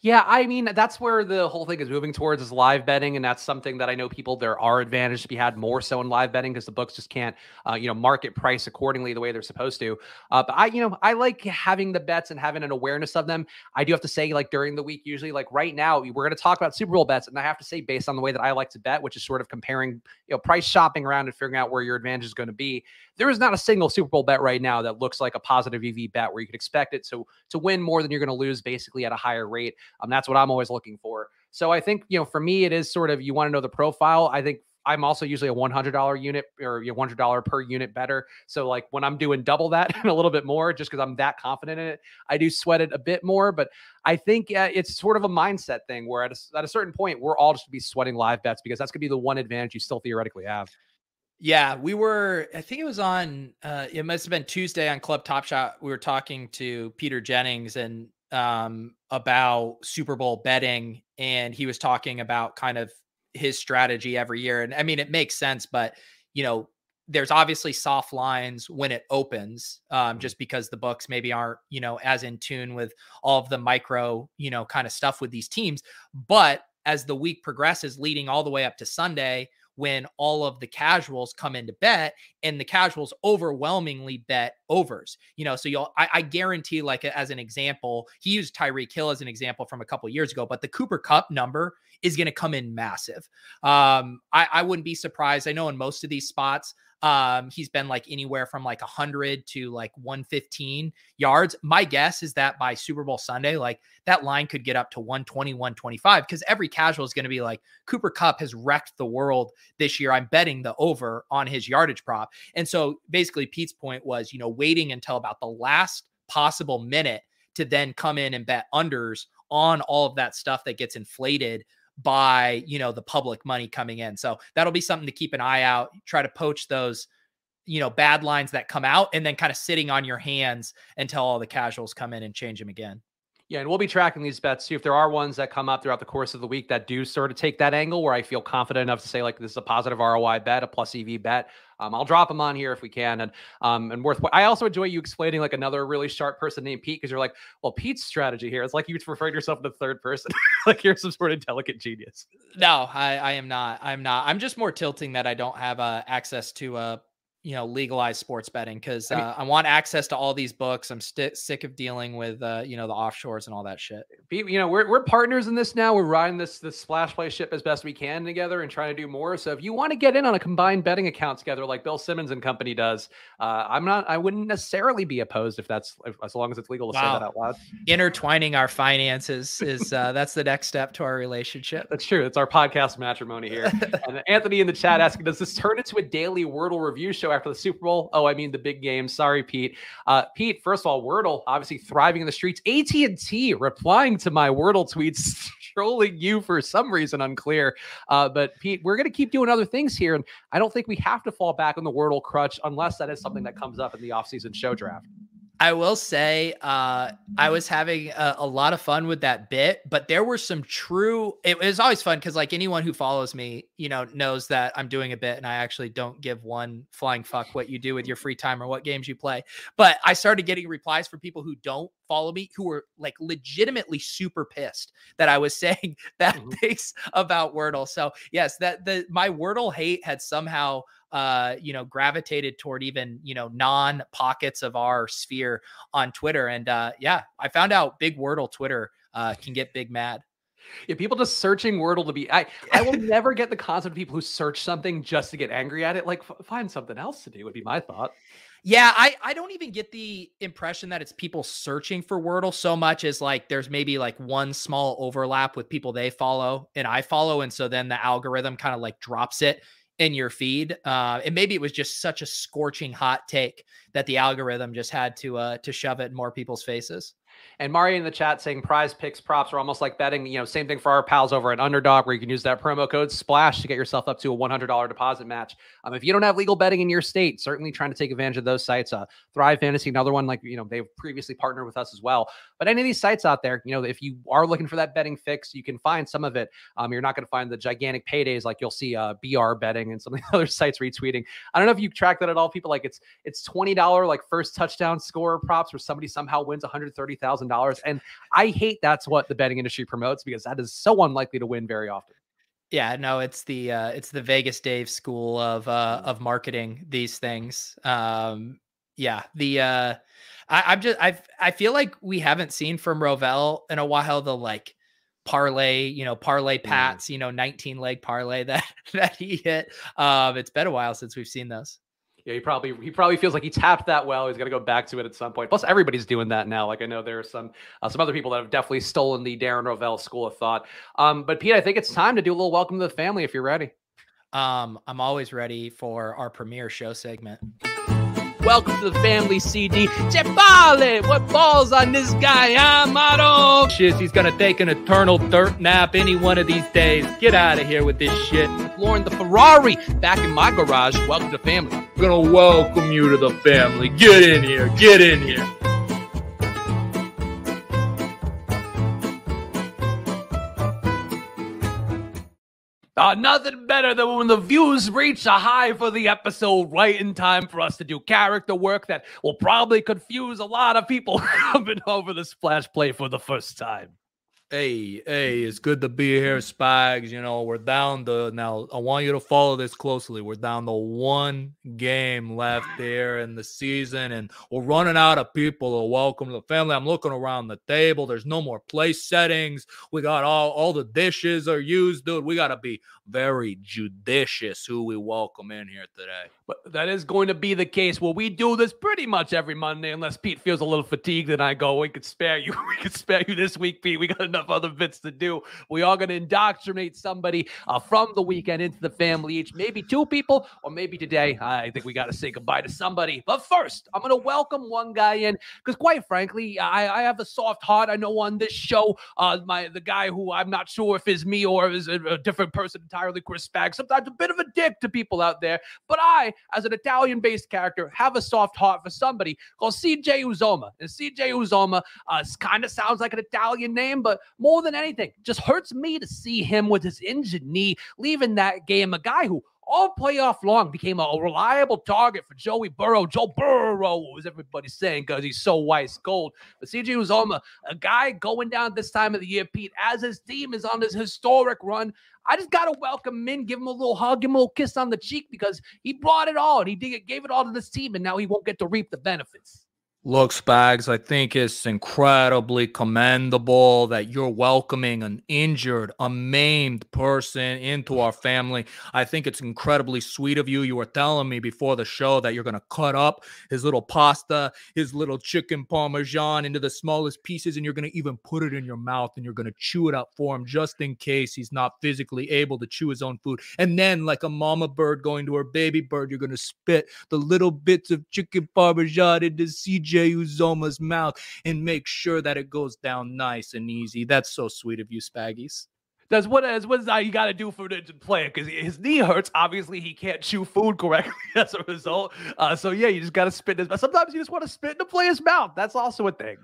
Speaker 2: Yeah, I mean that's where the whole thing is moving towards is live betting, and that's something that I know people there are advantages to be had more so in live betting because the books just can't, uh, you know, market price accordingly the way they're supposed to. Uh, but I, you know, I like having the bets and having an awareness of them. I do have to say, like during the week, usually, like right now, we're going to talk about Super Bowl bets, and I have to say, based on the way that I like to bet, which is sort of comparing, you know, price shopping around and figuring out where your advantage is going to be. There is not a single Super Bowl bet right now that looks like a positive EV bet where you could expect it to to win more than you're going to lose, basically at a higher rate. Um, that's what I'm always looking for. So I think, you know, for me, it is sort of you want to know the profile. I think I'm also usually a $100 unit or $100 per unit better. So like when I'm doing double that and a little bit more, just because I'm that confident in it, I do sweat it a bit more. But I think uh, it's sort of a mindset thing where at a, at a certain point, we're all just to be sweating live bets because that's going to be the one advantage you still theoretically have.
Speaker 1: Yeah, we were. I think it was on. Uh, it must have been Tuesday on Club Top Shot. We were talking to Peter Jennings, and um, about Super Bowl betting, and he was talking about kind of his strategy every year. And I mean, it makes sense, but you know, there's obviously soft lines when it opens, um, mm-hmm. just because the books maybe aren't, you know, as in tune with all of the micro, you know, kind of stuff with these teams. But as the week progresses, leading all the way up to Sunday, when all of the casuals come into bet and the casuals overwhelmingly bet overs. You know, so you'll I, I guarantee, like as an example, he used Tyreek Hill as an example from a couple years ago, but the Cooper Kupp number is going to come in massive. Um, I, I wouldn't be surprised. I know in most of these spots, um, he's been like anywhere from like 100 to like 115 yards. My guess is that by Super Bowl Sunday, like that line could get up to 120, 125 because every casual is going to be like Cooper Kupp has wrecked the world this year. I'm betting the over on his yardage prop. And so basically, Pete's point was, you know, waiting until about the last possible minute to then come in and bet unders on all of that stuff that gets inflated by you know the public money coming in so that'll be something to keep an eye out try to poach those you know bad lines that come out and then kind of sitting on your hands until all the casuals come in and change them again
Speaker 2: yeah, and we'll be tracking these bets too. If there are ones that come up throughout the course of the week that do sort of take that angle where I feel confident enough to say like this is a positive ROI bet, a plus EV bet, um, I'll drop them on here if we can. And um, and worth. I also enjoy you explaining like another really sharp person named Pete because you're like, well, Pete's strategy here. It's like you referring yourself in the third person, like you're some sort of delicate genius.
Speaker 1: No, I, I am not. I'm not. I'm just more tilting that I don't have uh, access to a you know legalize sports betting because uh, I, mean, I, want access to all these books. I'm st- sick of dealing with uh, you know the offshores and all that shit.
Speaker 2: You know we're we're partners in this now. We're riding this this splash play ship as best we can together and trying to do more. So if you want to get in on a combined betting account together like Bill Simmons and company does, uh, I'm not. I wouldn't necessarily be opposed if that's if, as long as it's legal to wow. say that out loud.
Speaker 1: Intertwining our finances is uh, that's the next step to our relationship.
Speaker 2: That's true. It's our podcast matrimony here. and Anthony in the chat asking, does this turn into a daily Wordle review show after the Super Bowl? Oh, I mean the big game. Sorry, Pete. Uh, Pete, first of all, Wordle obviously thriving in the streets. AT and T replying to my Wordle tweets, trolling you for some reason unclear. Uh, but Pete, we're going to keep doing other things here, and I don't think we have to fall back on the Wordle crutch unless that is something that comes up in the offseason show draft.
Speaker 1: I will say, uh, I was having a, a, lot of fun with that bit, but there were some true. It was always fun because, like, anyone who follows me, you know, knows that I'm doing a bit, and I actually don't give one flying fuck what you do with your free time or what games you play. But I started getting replies from people who don't follow me, who were like legitimately super pissed that I was saying that mm-hmm. things about Wordle. So yes, that the my Wordle hate had somehow uh, you know, gravitated toward even, you know, non pockets of our sphere on Twitter. And uh, yeah, I found out Big Wordle Twitter uh, can get big mad.
Speaker 2: Yeah, people just searching Wordle to be. I I will never get the concept of people who search something just to get angry at it. Like, find something else to do would be my thought.
Speaker 1: Yeah, I I don't even get the impression that it's people searching for Wordle so much as like there's maybe like one small overlap with people they follow and I follow, and so then the algorithm kind of like drops it in your feed. Uh, and maybe it was just such a scorching hot take that the algorithm just had to uh, to shove it in more people's faces.
Speaker 2: And Mari in the chat saying PrizePicks props are almost like betting. You know, same thing for our pals over at Underdog, where you can use that promo code SPLASH to get yourself up to a $100 deposit match. Um, if you don't have legal betting in your state, certainly trying to take advantage of those sites. Uh, Thrive Fantasy, another one, like, you know, they've previously partnered with us as well. But any of these sites out there, you know, if you are looking for that betting fix, you can find some of it. Um, you're not going to find the gigantic paydays like you'll see uh, BR betting and some of the other sites retweeting. I don't know if you track that at all. People like it's it's $20 like first touchdown score props where somebody somehow wins $130,000 dollars. And I hate that's what the betting industry promotes because that is so unlikely to win very often.
Speaker 1: Yeah, no, it's the uh, it's the Vegas Dave school of uh, of marketing these things. Um, yeah, the uh, I, am just I I feel like we haven't seen from Rovell in a while the like parlay, you know, parlay mm. pats, you know, 19 leg parlay that that he hit. Um, it's been a while since we've seen those
Speaker 2: yeah, he probably he probably feels like he tapped that well. He's got to go back to it at some point. Plus, everybody's doing that now. Like I know there are some uh, some other people that have definitely stolen the Darren Rovell school of thought. Um, but Pete, I think it's time to do a little welcome to the family if you're ready.
Speaker 1: Um, I'm always ready for our premiere show segment.
Speaker 2: Welcome to the family CD. Chepale, what balls on this guy, Amaro?
Speaker 1: Shit, he's gonna take an eternal dirt nap any one of these days. Get out of here with this shit.
Speaker 2: Lauren the Ferrari back in my garage. Welcome to the family.
Speaker 3: I'm gonna welcome you to the family. Get in here, get in here.
Speaker 2: Uh, nothing better than when the views reach a high for the episode right in time for us to do character work that will probably confuse a lot of people coming over the splash play for the first time.
Speaker 3: Hey, hey, it's good to be here, Spags. You know, we're down the now. I want you to follow this closely. We're down the one game left there in the season, and we're running out of people to welcome the family. I'm looking around the table. There's no more place settings. We got all all the dishes are used, dude. We got to be very judicious who we welcome in here today.
Speaker 2: But that is going to be the case. Well, we do this pretty much every Monday, unless Pete feels a little fatigued and I go, we could spare you. We could spare you this week, Pete. We got enough other bits to do. We are going to indoctrinate somebody uh, from the weekend into the family each, maybe two people, or maybe today. I think we got to say goodbye to somebody. But first, I'm going to welcome one guy in because, quite frankly, I, I, have a soft heart. I know on this show, uh, my the guy who I'm not sure if is me or is a, a different person entirely, Chris Spag. Sometimes a bit of a dick to people out there, but I as an Italian based character, have a soft heart for somebody called CJ Uzomah. And CJ Uzomah uh, kind of sounds like an Italian name, but more than anything, just hurts me to see him with his injured knee leaving that game. A guy who all playoff long became a reliable target for Joey Burrow. Joe Burrow, as everybody saying, because he's so white gold. But CJ Uzomah, a guy going down this time of the year, Pete, as his team is on this historic run. I just got to welcome him in, give him a little hug, give him a little kiss on the cheek because he brought it all and he did, gave it all to this team, and now he won't get to reap the benefits.
Speaker 1: Look, Spags, I think it's incredibly commendable that you're welcoming an injured, a maimed person into our family. I think it's incredibly sweet of you. You were telling me before the show that you're going to cut up his little pasta, his little chicken parmesan into the smallest pieces, and you're going to even put it in your mouth and you're going to chew it up for him just in case he's not physically able to chew his own food. And then, like a mama bird going to her baby bird, you're going to spit the little bits of chicken parmesan into CJ CJ Uzomah's mouth and make sure that it goes down nice and easy. That's so sweet of you, Spaggies.
Speaker 2: That's what is what you got to do for the to play because his knee hurts. Obviously, he can't chew food correctly as a result. Uh, so yeah, you just got to spit his. But sometimes you just want to spit in the player's mouth. That's also a thing.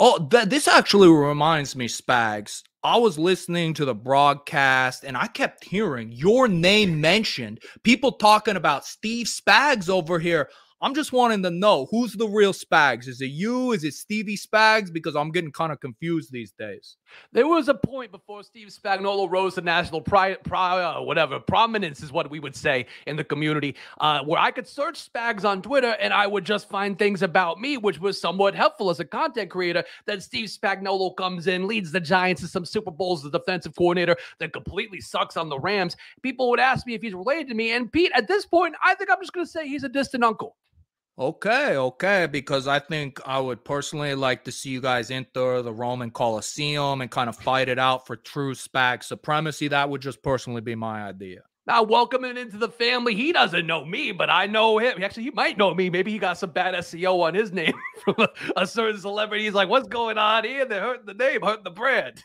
Speaker 1: Oh, th- this actually reminds me, Spags. I was listening to the broadcast and I kept hearing your name mentioned. People talking about Steve Spags over here I'm just wanting to know who's the real Spags. Is it you? Is it Stevie Spags? Because I'm getting kind of confused these days.
Speaker 2: There was a point before Steve Spagnuolo rose to national pri- uh, whatever prominence is what we would say in the community, uh, where I could search Spags on Twitter and I would just find things about me, which was somewhat helpful as a content creator. Then Steve Spagnuolo comes in, leads the Giants to some Super Bowls as the defensive coordinator, then completely sucks on the Rams. People would ask me if he's related to me, and Pete, at this point, I think I'm just going to say he's a distant uncle.
Speaker 1: Okay, okay, because I think I would personally like to see you guys enter the Roman Coliseum and kind of fight it out for true SPAC supremacy. That would just personally be my idea.
Speaker 2: Now, welcoming into the family, he doesn't know me, but I know him. Actually, he might know me. Maybe he got some bad SEO on his name from a, a certain celebrity. He's like, "What's going on here? They're hurting the name, hurting the brand."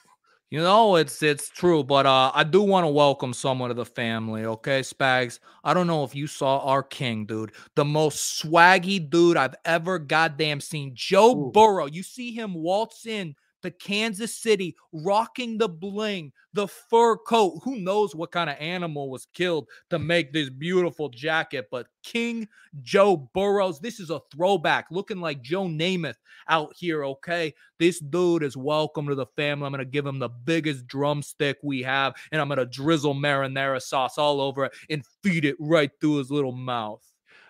Speaker 1: You know, it's it's true, but uh, I do want to welcome someone to the family. Okay, Spags. I don't know if you saw our king, dude, the most swaggy dude I've ever goddamn seen. Joe Ooh. Burrow. You see him waltz in the Kansas City, rocking the bling, the fur coat. Who knows what kind of animal was killed to make this beautiful jacket? But King Joe Burrows, this is a throwback, looking like Joe Namath out here. Okay, this dude is welcome to the family. I'm gonna give him the biggest drumstick we have, and I'm gonna drizzle marinara sauce all over it and feed it right through his little mouth.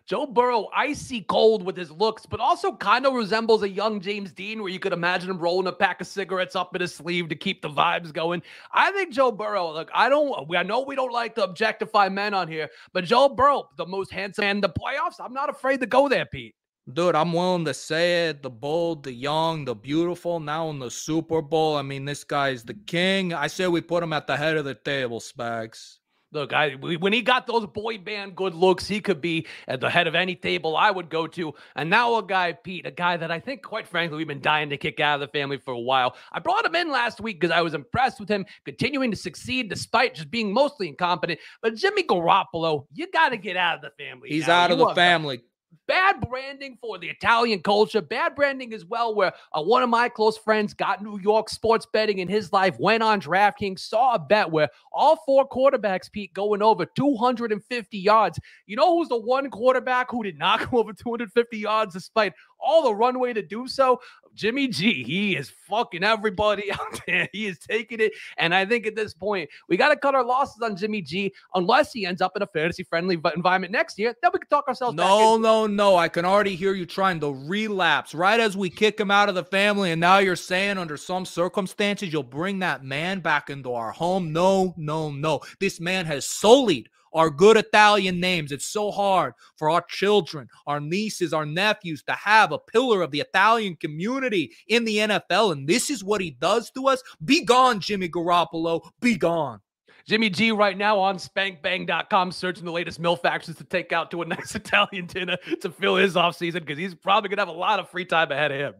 Speaker 2: Joe Burrow, icy cold with his looks, but also kind of resembles a young James Dean, where you could imagine him rolling a pack of cigarettes up in his sleeve to keep the vibes going. I think Joe Burrow, look, I don't, I know we don't like to objectify men on here, but Joe Burrow, the most handsome man in the playoffs, I'm not afraid to go there, Pete.
Speaker 1: Dude, I'm willing to say it. The bold, the young, the beautiful. Now in the Super Bowl, I mean, this guy's the king. I say we put him at the head of the table, Spags.
Speaker 2: Look, I when he got those boy band good looks, he could be at the head of any table I would go to. And now a guy, Pete, a guy that I think, quite frankly, we've been dying to kick out of the family for a while. I brought him in last week because I was impressed with him continuing to succeed despite just being mostly incompetent. But Jimmy Garoppolo, you got to get out of the family.
Speaker 1: He's
Speaker 2: now.
Speaker 1: out of you the family
Speaker 2: bad branding for the Italian culture, bad branding as well, where uh, one of my close friends got New York sports betting in his life, went on DraftKings, saw a bet where all four quarterbacks, Pete, going over 250 yards. You know who's the one quarterback who did not go over 250 yards despite all the runway to do so? Jimmy G, he is fucking everybody out there. He is taking it. And I think at this point, we got to cut our losses on Jimmy G unless he ends up in a fantasy friendly environment next year. Then we can talk ourselves
Speaker 1: No, no, no. I can already hear you trying to relapse right as we kick him out of the family. And now you're saying under some circumstances, you'll bring that man back into our home. No, no, no. This man has sullied our good Italian names. It's so hard for our children, our nieces, our nephews to have a pillar of the Italian community in the NFL. And this is what he does to us. Be gone, Jimmy Garoppolo. Be gone.
Speaker 2: Jimmy G right now on spankbang.com searching the latest MILF actions to take out to a nice Italian dinner to fill his offseason because he's probably going to have a lot of free time ahead of him.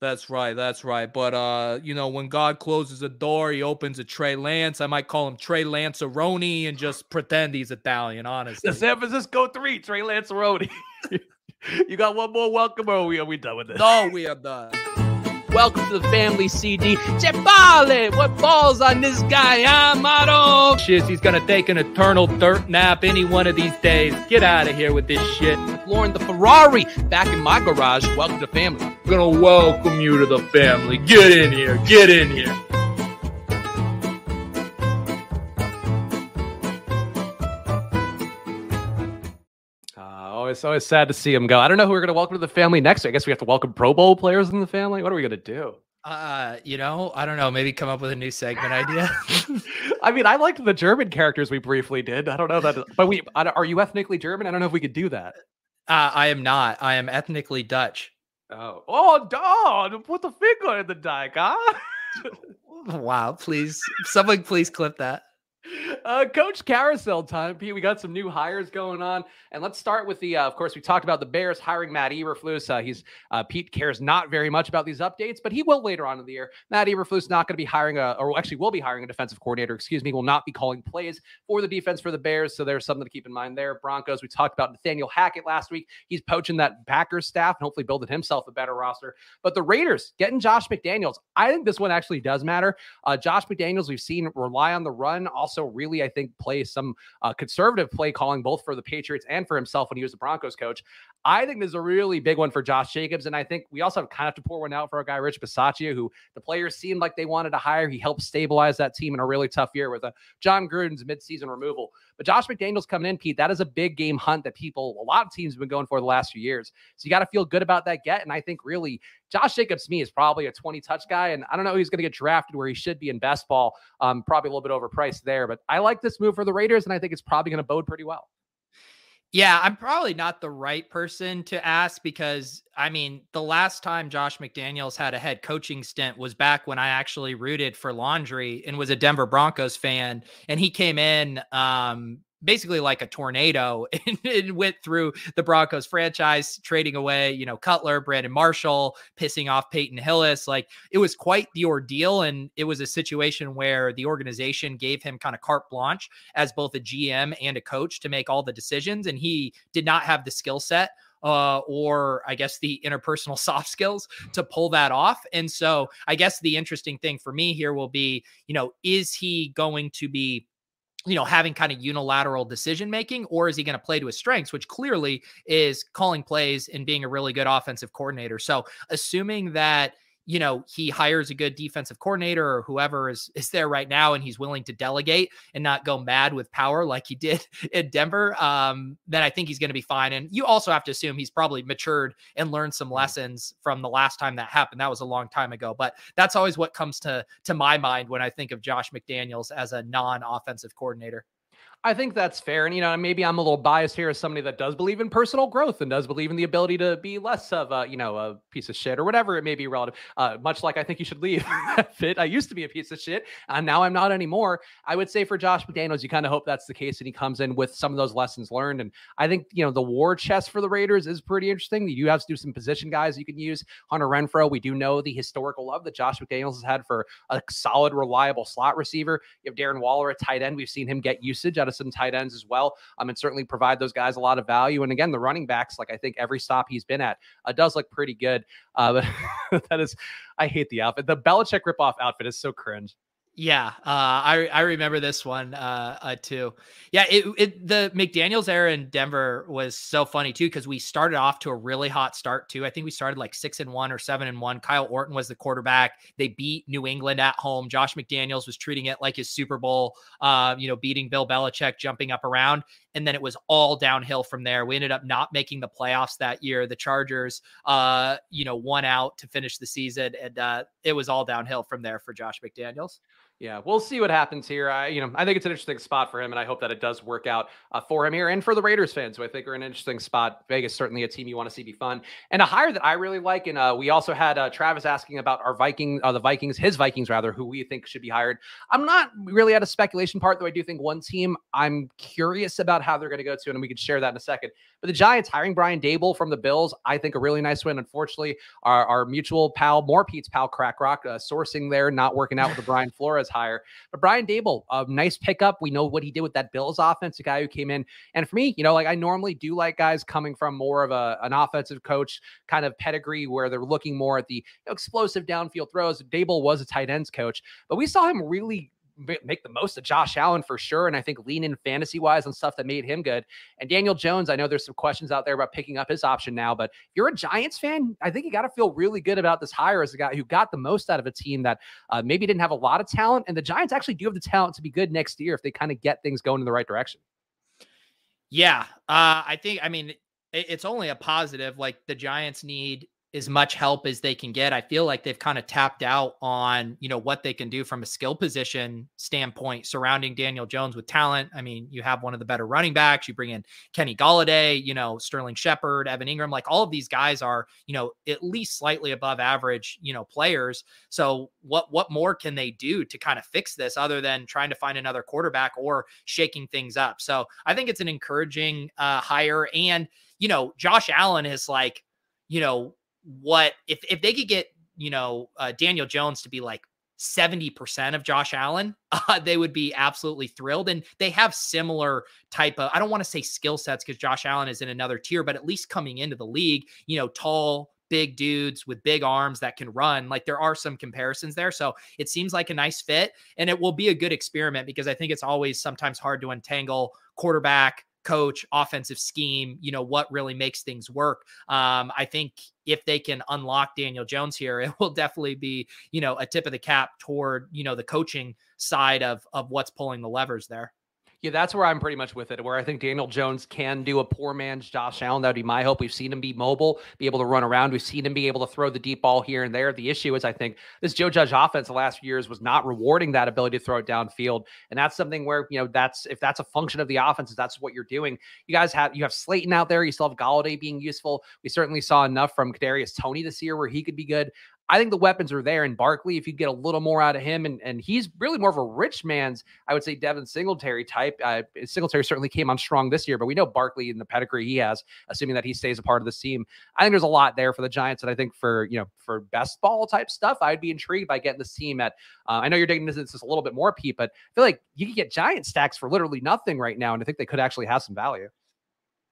Speaker 1: That's right. That's right. But uh, you know, when God closes a door, he opens a Trey Lance. I might call him Trey Lanceroni and just pretend he's Italian, honestly.
Speaker 2: The San Francisco three, Trey Lanceroni. you got one more welcome, or are we are we done with this?
Speaker 1: No, we are done.
Speaker 2: Welcome to the family CD. Chepale, what balls on this guy, Amaro?
Speaker 3: Shit, he's gonna take an eternal dirt nap any one of these days. Get out of here with this shit.
Speaker 2: Lauren the Ferrari, back in my garage. Welcome to family.
Speaker 3: Gonna welcome you to the family. Get in here, get in here.
Speaker 2: It's always sad to see him go. I don't know who we're going to welcome to the family next. I guess we have to welcome Pro Bowl players in the family. What are we going to do?
Speaker 1: Uh, you know, I don't know. Maybe come up with a new segment idea.
Speaker 2: I mean, I liked the German characters we briefly did. I don't know that, but we are you ethnically German? I don't know if we could do that.
Speaker 1: Uh, I am not. I am ethnically Dutch.
Speaker 2: Oh, oh, Don, put the finger in the dike, huh?
Speaker 1: wow, please, someone please clip that.
Speaker 2: Uh, Coach Carousel time, Pete. We got some new hires going on, and let's start with the. Uh, of course, we talked about the Bears hiring Matt Eberflus. Uh, he's uh, Pete cares not very much about these updates, but he will later on in the year. Matt Eberflus not going to be hiring a, or actually will be hiring a defensive coordinator. Excuse me, will not be calling plays for the defense for the Bears. So there's something to keep in mind there. Broncos. We talked about Nathaniel Hackett last week. He's poaching that Packers staff and hopefully building himself a better roster. But the Raiders getting Josh McDaniels. I think this one actually does matter. Uh, Josh McDaniels, we've seen rely on the run, also really I think play some uh, conservative play calling both for the Patriots and for himself when he was the Broncos coach. I think this is a really big one for Josh Jacobs. And I think we also have kind of to pour one out for our guy, Rich Bisaccia, who the players seemed like they wanted to hire. He helped stabilize that team in a really tough year with a Jon Gruden's midseason removal. But Josh McDaniels coming in, Pete, that is a big game hunt that people, a lot of teams have been going for the last few years. So you got to feel good about that get. And I think really Josh Jacobs me is probably a 20 touch guy. And I don't know he's going to get drafted where he should be in best ball. Um, probably a little bit overpriced there. But I like this move for the Raiders, and I think it's probably going to bode pretty well.
Speaker 1: Yeah, I'm probably not the right person to ask because I mean, the last time Josh McDaniels had a head coaching stint was back when I actually rooted for Laundry and was a Denver Broncos fan. And he came in um, basically like a tornado and it went through the Broncos franchise, trading away, you know, Cutler, Brandon Marshall, pissing off Peyton Hillis. Like it was quite the ordeal. And it was a situation where the organization gave him kind of carte blanche as both a GM and a coach to make all the decisions. And he did not have the skill set uh, or I guess the interpersonal soft skills to pull that off. And so I guess the interesting thing for me here will be, you know, is he going to be you know, having kind of unilateral decision making, or is he going to play to his strengths, which clearly is calling plays and being a really good offensive coordinator? So, assuming that you know he hires a good defensive coordinator or whoever is is there right now and he's willing to delegate and not go mad with power like he did in Denver um then I think he's going to be fine. And you also have to assume he's probably matured and learned some lessons from the last time that happened. That was a long time ago. But that's always what comes to to my mind when I think of Josh McDaniels as a non-offensive coordinator
Speaker 2: I think that's fair. And, you know, maybe I'm a little biased here as somebody that does believe in personal growth and does believe in the ability to be less of a, you know, a piece of shit or whatever it may be relative. Uh, much like I think you should leave fit. I used to be a piece of shit and now I'm not anymore. I would say for Josh McDaniels, you kind of hope that's the case and he comes in with some of those lessons learned. And I think, you know, the war chest for the Raiders is pretty interesting. You have to do some position guys you can use. Hunter Renfrow, we do know the historical love that Josh McDaniels has had for a solid, reliable slot receiver. You have Darren Waller a tight end. We've seen him get usage out of some tight ends as well, um, and certainly provide those guys a lot of value. And again, the running backs, like I think every stop he's been at, uh, does look pretty good. Uh, but that is, I hate the outfit. The Belichick ripoff outfit is so cringe.
Speaker 1: Yeah, uh, I I remember this one uh, uh, too. Yeah, it, it the McDaniel's era in Denver was so funny too because we started off to a really hot start too. I think we started like six and one or seven and one. Kyle Orton was the quarterback. They beat New England at home. Josh McDaniels was treating it like his Super Bowl. Uh, you know, beating Bill Belichick, jumping up around, and then it was all downhill from there. We ended up not making the playoffs that year. The Chargers, uh, you know, won out to finish the season, and uh, it was all downhill from there for Josh McDaniels.
Speaker 2: Yeah, we'll see what happens here. I, you know, I think it's an interesting spot for him, and I hope that it does work out uh, for him here and for the Raiders fans, who I think are an interesting spot. Vegas certainly a team you want to see be fun, and a hire that I really like. And uh, we also had uh, Travis asking about our Viking, uh, the Vikings, his Vikings rather, who we think should be hired. I'm not really at a speculation part, though. I do think one team I'm curious about how they're going to go to, and we can share that in a second. But the Giants hiring Brian Daboll from the Bills, I think a really nice win. Unfortunately, our, our mutual pal, more Pete's pal, Crack Rock, uh, sourcing there, not working out with the Brian Flores hire. But Brian Daboll, a nice pickup. We know what he did with that Bills offense, a guy who came in. And for me, you know, like I normally do like guys coming from more of a, an offensive coach kind of pedigree where they're looking more at the you know, explosive downfield throws. Daboll was a tight ends coach, but we saw him really make the most of Josh Allen for sure. And I think lean in fantasy wise on stuff that made him good. And Daniel Jones, I know there's some questions out there about picking up his option now, but if you're a Giants fan, I think you got to feel really good about this hire as a guy who got the most out of a team that uh, maybe didn't have a lot of talent. And the Giants actually do have the talent to be good next year if they kind of get things going in the right direction.
Speaker 1: Yeah. Uh, I think, I mean, it's only a positive. Like the Giants need as much help as they can get. I feel like they've kind of tapped out on, you know, what they can do from a skill position standpoint surrounding Daniel Jones with talent. I mean, you have one of the better running backs, you bring in Kenny Golladay, you know, Sterling Shepard, Evan Engram, like all of these guys are, you know, at least slightly above average, you know, players. So what what more can they do to kind of fix this other than trying to find another quarterback or shaking things up? So I think it's an encouraging uh hire and you know, Josh Allen is like, you know, what if if they could get you know uh, Daniel Jones to be like 70% of Josh Allen, uh, they would be absolutely thrilled. And they have similar type of, I don't want to say skill sets because Josh Allen is in another tier, but at least coming into the league, you know, tall, big dudes with big arms that can run. Like there are some comparisons there. So it seems like a nice fit and it will be a good experiment because I think it's always sometimes hard to untangle quarterback, coach, offensive scheme, you know, what really makes things work. Um, I think if they can unlock Daniel Jones here, it will definitely be, you know, a tip of the cap toward, you know, the coaching side of of what's pulling the levers there.
Speaker 2: Yeah, that's where I'm pretty much with it. Where I think Daniel Jones can do a poor man's Josh Allen. That would be my hope. We've seen him be mobile, be able to run around. We've seen him be able to throw the deep ball here and there. The issue is, I think this Joe Judge offense the last few years was not rewarding that ability to throw it downfield, and that's something where you know that's if that's a function of the offense, that's what you're doing. You guys have you have Slayton out there. You still have Golladay being useful. We certainly saw enough from Kadarius Toney this year where he could be good. I think the weapons are there in Barkley. If you get a little more out of him, and and he's really more of a rich man's, I would say Devin Singletary type. Uh, Singletary certainly came on strong this year, but we know Barkley and the pedigree he has, assuming that he stays a part of this team. I think there's a lot there for the Giants, and I think for you know for best ball type stuff, I'd be intrigued by getting this team at. Uh, I know you're digging into this a little bit more, Pete, but I feel like you can get Giant stacks for literally nothing right now, and I think they could actually have some value.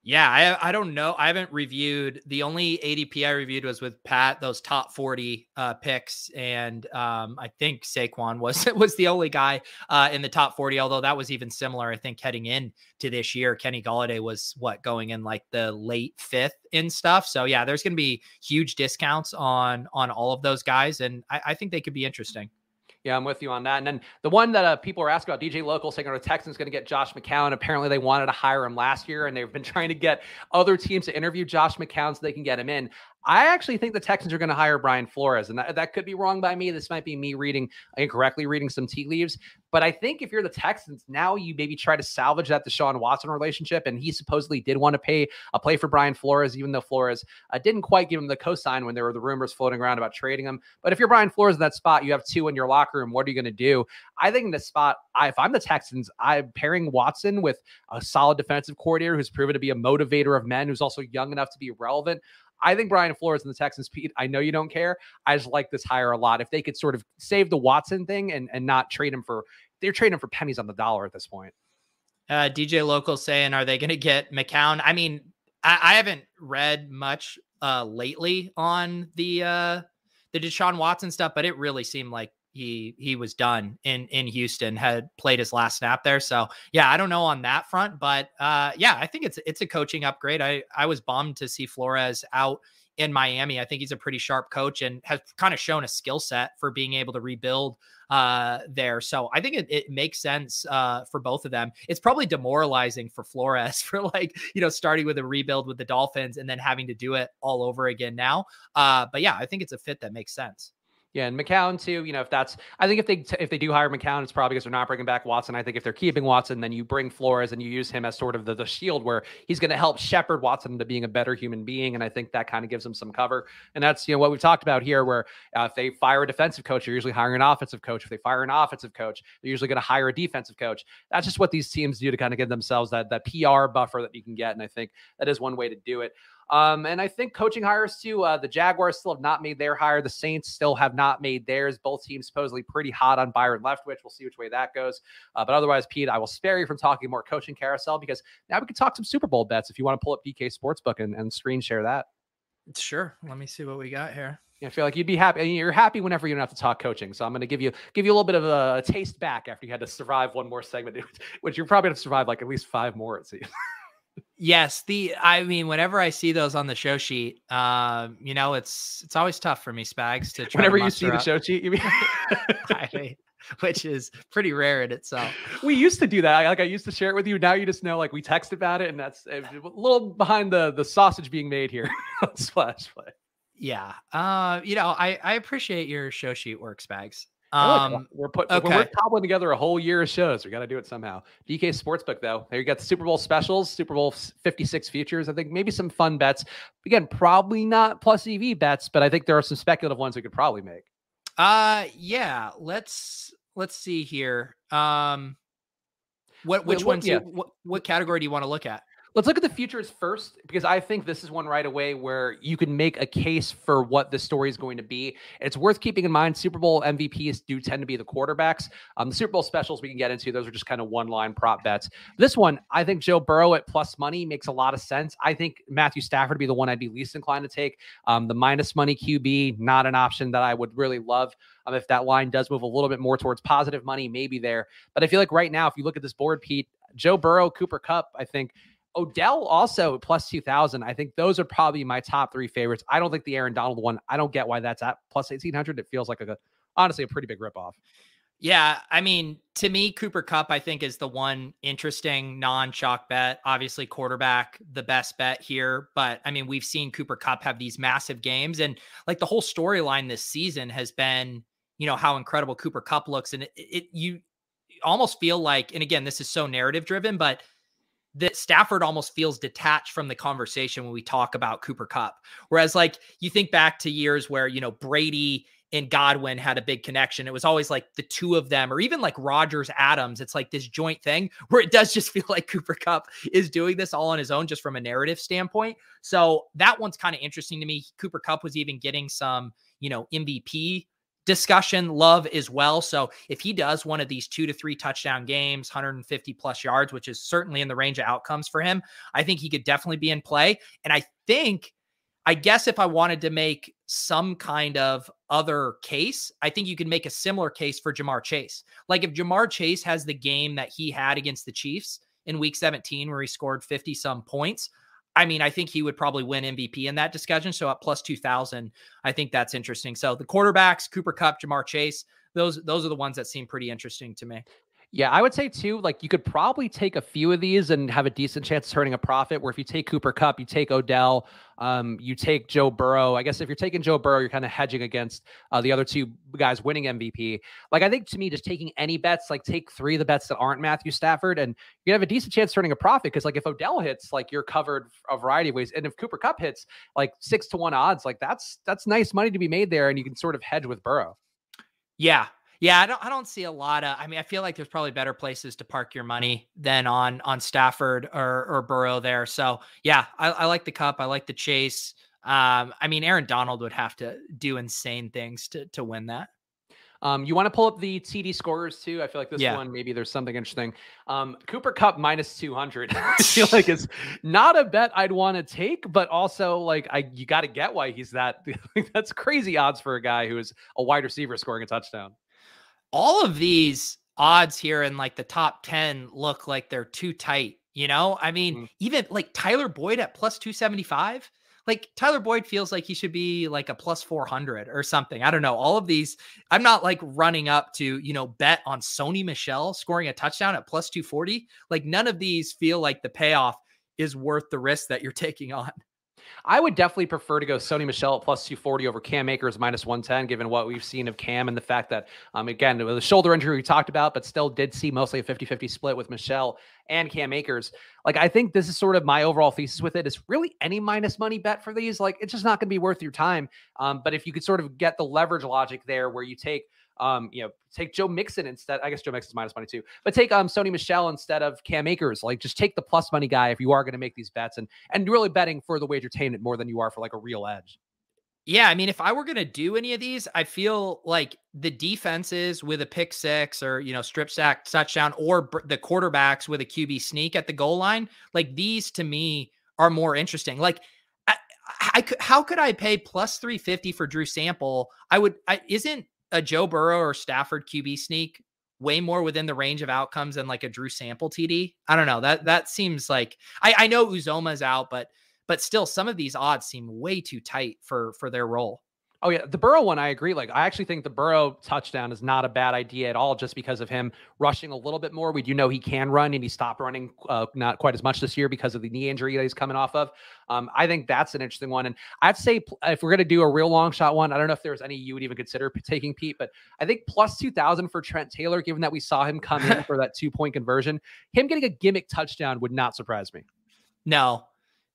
Speaker 1: Yeah, I I don't know. I haven't reviewed the only ADP I reviewed was with Pat, those top 40 uh, picks. And um, I think Saquon was was the only guy uh, in the top 40, although that was even similar, I think, heading in to this year. Kenny Golladay was what going in like the late fifth in stuff. So yeah, there's gonna be huge discounts on on all of those guys, and I, I think they could be interesting.
Speaker 2: Yeah, I'm with you on that. And then the one that uh, people are asking about, DJ Local saying, the Texans going to get Josh McCown? Apparently, they wanted to hire him last year, and they've been trying to get other teams to interview Josh McCown so they can get him in. I actually think the Texans are going to hire Brian Flores, and that, that could be wrong by me. This might be me reading incorrectly, reading some tea leaves. But I think if you're the Texans, now you maybe try to salvage that Deshaun Watson relationship. And he supposedly did want to pay a play for Brian Flores, even though Flores uh, didn't quite give him the cosign when there were the rumors floating around about trading him. But if you're Brian Flores in that spot, you have two in your locker room. What are you going to do? I think in this spot, I, if I'm the Texans, I'm pairing Watson with a solid defensive coordinator who's proven to be a motivator of men, who's also young enough to be relevant. I think Brian Flores and the Texans, Pete, I know you don't care. I just like this hire a lot. If they could sort of save the Watson thing and, and not trade him for, they're trading him for pennies on the dollar at this point.
Speaker 1: Uh, DJ Local saying, are they going to get McCown? I mean, I, I haven't read much uh, lately on the uh, the Deshaun Watson stuff, but it really seemed like he he was done in in Houston, had played his last snap there. So yeah, I don't know on that front, but uh, yeah, I think it's it's a coaching upgrade. I I was bummed to see Flores out in Miami. I think he's a pretty sharp coach and has kind of shown a skill set for being able to rebuild uh, there. So I think it, it makes sense uh, for both of them. It's probably demoralizing for Flores for like, you know, starting with a rebuild with the Dolphins and then having to do it all over again now. Uh, but yeah, I think it's a fit that makes sense.
Speaker 2: Yeah, and McCown too. You know, if that's, I think if they if they do hire McCown, it's probably because they're not bringing back Watson. I think if they're keeping Watson, then you bring Flores and you use him as sort of the, the shield where he's going to help shepherd Watson into being a better human being, and I think that kind of gives him some cover. And that's you know what we've talked about here, where uh, if they fire a defensive coach, they're usually hiring an offensive coach. If they fire an offensive coach, they're usually going to hire a defensive coach. That's just what these teams do to kind of give themselves that that PR buffer that you can get, and I think that is one way to do it. Um, and I think coaching hires too. Uh, the Jaguars still have not made their hire. The Saints still have not made theirs. Both teams supposedly pretty hot on Byron Leftwich. We'll see which way that goes. Uh, but otherwise, Pete, I will spare you from talking more coaching carousel because now we can talk some Super Bowl bets if you want to pull up DK Sportsbook and, and screen share that.
Speaker 1: Sure. Let me see what we got here.
Speaker 2: I feel like you'd be happy. You're happy whenever you don't have to talk coaching. So I'm going to give you give you a little bit of a taste back after you had to survive one more segment, which you're probably going to survive like at least five more. It seems.
Speaker 1: Yes, the I mean, whenever I see those on the show sheet, um, you know, it's it's always tough for me, Spags, to
Speaker 2: whenever
Speaker 1: to
Speaker 2: you see up. the show sheet, you mean,
Speaker 1: I mean, which is pretty rare in itself.
Speaker 2: We used to do that. Like I used to share it with you. Now you just know, like we text about it, and that's a little behind the the sausage being made here on Splash Play.
Speaker 1: Yeah, uh, you know, I I appreciate your show sheet work, Spags.
Speaker 2: Um, we're put okay. we're cobbling together a whole year of shows. We got to do it somehow. DK Sportsbook though, there you got the Super Bowl specials, Super Bowl 56 futures. I think maybe some fun bets. Again, probably not plus EV bets, but I think there are some speculative ones we could probably make.
Speaker 1: Uh, yeah. Let's let's see here. Um, what which ones? Yeah. What, what category do you want to look at?
Speaker 2: Let's look at the futures first because I think this is one right away where you can make a case for what the story is going to be. It's worth keeping in mind. Super Bowl MVPs do tend to be the quarterbacks. Um, the Super Bowl specials we can get into; those are just kind of one-line prop bets. This one, I think Joe Burrow at plus money makes a lot of sense. I think Matthew Stafford would be the one I'd be least inclined to take. Um, the minus money QB, not an option that I would really love. Um, if that line does move a little bit more towards positive money, maybe there. But I feel like right now, if you look at this board, Pete, Joe Burrow, Cooper Kupp, I think Odell also plus 2000. I think those are probably my top three favorites. I don't think the Aaron Donald one, I don't get why that's at plus 1800. It feels like a, honestly, a pretty big ripoff.
Speaker 1: Yeah, I mean, to me, Cooper Kupp, I think, is the one interesting non-chalk bet. Obviously, quarterback, the best bet here. But I mean, we've seen Cooper Kupp have these massive games, and like the whole storyline this season has been, you know, how incredible Cooper Kupp looks, and it, it you almost feel like, and again, this is so narrative driven, but that Stafford almost feels detached from the conversation when we talk about Cooper Kupp. Whereas, like, you think back to years where, you know, Brady and Godwin had a big connection. It was always like the two of them, or even like Rodgers Adams. It's like this joint thing where it does just feel like Cooper Kupp is doing this all on his own, just from a narrative standpoint. So that one's kind of interesting to me. Cooper Kupp was even getting some, you know, MVP discussion, love as well. So if he does one of these two to three touchdown games, 150 plus yards, which is certainly in the range of outcomes for him, I think he could definitely be in play. And I think, I guess if I wanted to make some kind of other case, I think you can make a similar case for Ja'Marr Chase. Like if Ja'Marr Chase has the game that he had against the Chiefs in week 17, where he scored 50 some points, I mean, I think he would probably win MVP in that discussion. So at plus 2000, I think that's interesting. So the quarterbacks, Cooper Kupp, Ja'Marr Chase, those those are the ones that seem pretty interesting to me.
Speaker 2: Yeah, I would say too, like you could probably take a few of these and have a decent chance of turning a profit. Where if you take Cooper Kupp, you take Odell, um, you take Joe Burrow. I guess if you're taking Joe Burrow, you're kind of hedging against uh, the other two guys winning MVP. Like I think to me, just taking any bets, like take three of the bets that aren't Matthew Stafford, and you have a decent chance of turning a profit. Because like if Odell hits, like you're covered a variety of ways, and if Cooper Kupp hits, like six to one odds, like that's that's nice money to be made there, and you can sort of hedge with Burrow.
Speaker 1: Yeah, yeah, I don't I don't see a lot of I mean, I feel like there's probably better places to park your money than on on Stafford or or Burrow there. So yeah, I, I like the Kupp. I like the chase. Um, I mean, Aaron Donald would have to do insane things to to win that.
Speaker 2: Um, you want to pull up the TD scorers too? I feel like this yeah. one maybe there's something interesting. Um, Cooper Kupp minus 200. I feel like it's not a bet I'd want to take, but also like I you got to get why he's that. that's crazy odds for a guy who is a wide receiver scoring a touchdown
Speaker 1: all of these odds here in like the top 10 look like they're too tight. You know, I mean, mm-hmm. even like Tyler Boyd at plus 275, like Tyler Boyd feels like he should be like a plus 400 or something. I don't know. All of these, I'm not like running up to, you know, bet on Sony Michel scoring a touchdown at plus 240. Like none of these feel like the payoff is worth the risk that you're taking on.
Speaker 2: I would definitely prefer to go Sony Michel at plus 240 over Cam Akers minus 110, given what we've seen of Cam and the fact that, um, again, the shoulder injury we talked about, but still did see mostly a 50 50 split with Michel and Cam Akers. Like, I think this is sort of my overall thesis with it is really any minus money bet for these. Like, it's just not going to be worth your time. Um, but if you could sort of get the leverage logic there where you take Um, you know, take Joe Mixon instead. I guess Joe Mixon's minus money too, but take um Sony Michel instead of Cam Akers. Like, just take the plus money guy if you are going to make these bets, and and really betting for the wagertainment more than you are for like a real edge.
Speaker 1: Yeah, I mean, if I were going to do any of these, I feel like the defenses with a pick six or, you know, strip sack touchdown or the quarterbacks with a QB sneak at the goal line, like these to me are more interesting. Like, I, I could, how could I pay plus 350 for Drew Sample? I would, I, isn't a Joe Burrow or Stafford QB sneak way more within the range of outcomes than like a Drew Sample TD? I don't know. That, that seems like, I, I know Uzomah's out, but but still some of these odds seem way too tight for for their role.
Speaker 2: Oh yeah, the Burrow one I agree. Like I actually think the Burrow touchdown is not a bad idea at all, just because of him rushing a little bit more. We do know he can run, and he stopped running uh, not quite as much this year because of the knee injury that he's coming off of. Um, I think that's an interesting one, and I'd say if we're gonna do a real long shot one, I don't know if there's any you would even consider taking Pete, but I think plus two thousand for Trent Taylor, given that we saw him come in for that two point conversion, him getting a gimmick touchdown would not surprise me.
Speaker 1: No,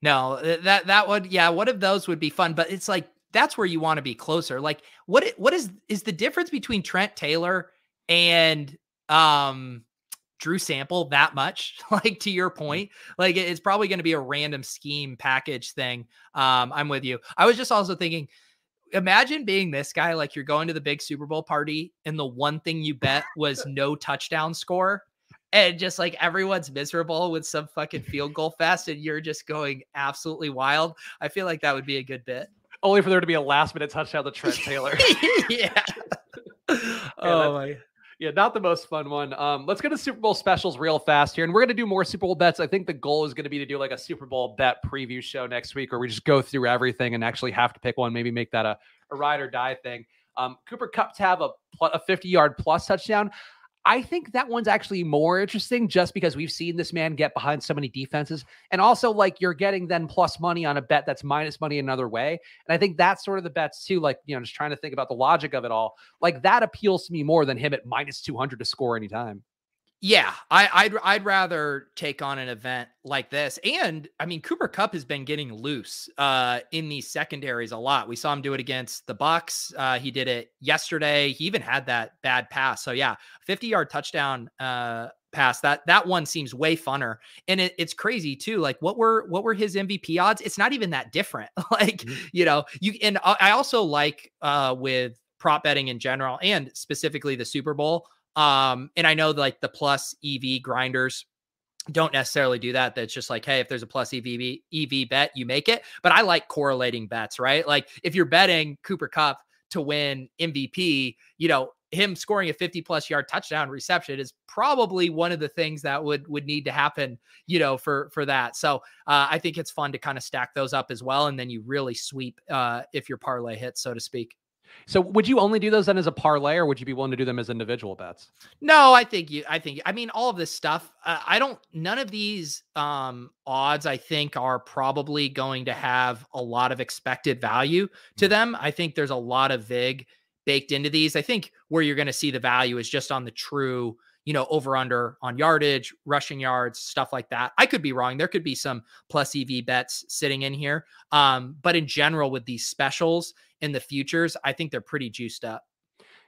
Speaker 1: no, that that would yeah, one of those would be fun, but it's like that's where you want to be closer. Like what what is is the difference between Trent Taylor and um Drew Sample that much? like to your point, like it's probably going to be a random scheme package thing. Um I'm with you. I was just also thinking imagine being this guy like you're going to the big Super Bowl party and the one thing you bet was no touchdown score and just like everyone's miserable with some fucking field goal fest and you're just going absolutely wild. I feel like that would be a good bit.
Speaker 2: Only for there to be a last minute touchdown to Trent Taylor.
Speaker 1: yeah.
Speaker 2: oh my yeah, not the most fun one. Um, let's get to Super Bowl specials real fast here, and we're gonna do more Super Bowl bets. I think the goal is gonna be to do like a Super Bowl bet preview show next week, where we just go through everything and actually have to pick one, maybe make that a, a ride or die thing. Um, Cooper Kupp to have a, a 50 yard plus touchdown. I think that one's actually more interesting just because we've seen this man get behind so many defenses. And also, like, you're getting then plus money on a bet that's minus money another way. And I think that's sort of the bets too. Like, you know, just trying to think about the logic of it all. Like, that appeals to me more than him at minus 200 to score anytime.
Speaker 1: Yeah, I, would I'd rather take on an event like this, and I mean Cooper Kupp has been getting loose uh, in these secondaries a lot. We saw him do it against the Bucs. Uh, he did it yesterday. He even had that bad pass. So yeah, fifty yard touchdown uh, pass. That that one seems way funner, and it, it's crazy too. Like what were what were his MVP odds? It's not even that different. like mm-hmm. you know you and I also like uh, with prop betting in general and specifically the Super Bowl um, and I know like the plus EV grinders don't necessarily do that. That's just like, hey, if there's a plus EV EV bet, you make it. But I like correlating bets, right? Like if you're betting Cooper Kupp to win MVP, you know, him scoring a 50 plus yard touchdown reception is probably one of the things that would would need to happen you know for for that so uh, i think it's fun to kind of stack those up as well and then you really sweep uh, if your parlay hits so to speak
Speaker 2: so would you only do those then as a parlay, or would you be willing to do them as individual bets?
Speaker 1: No, I think you. I think. I mean, all of this stuff. Uh, I don't. None of these um, odds, I think, are probably going to have a lot of expected value to mm. them. I think there's a lot of vig baked into these. I think where you're going to see the value is just on the true you know, over under on yardage, rushing yards, stuff like that. I could be wrong. There could be some plus EV bets sitting in here. Um, but in general, with these specials, in the futures, I think they're pretty juiced up.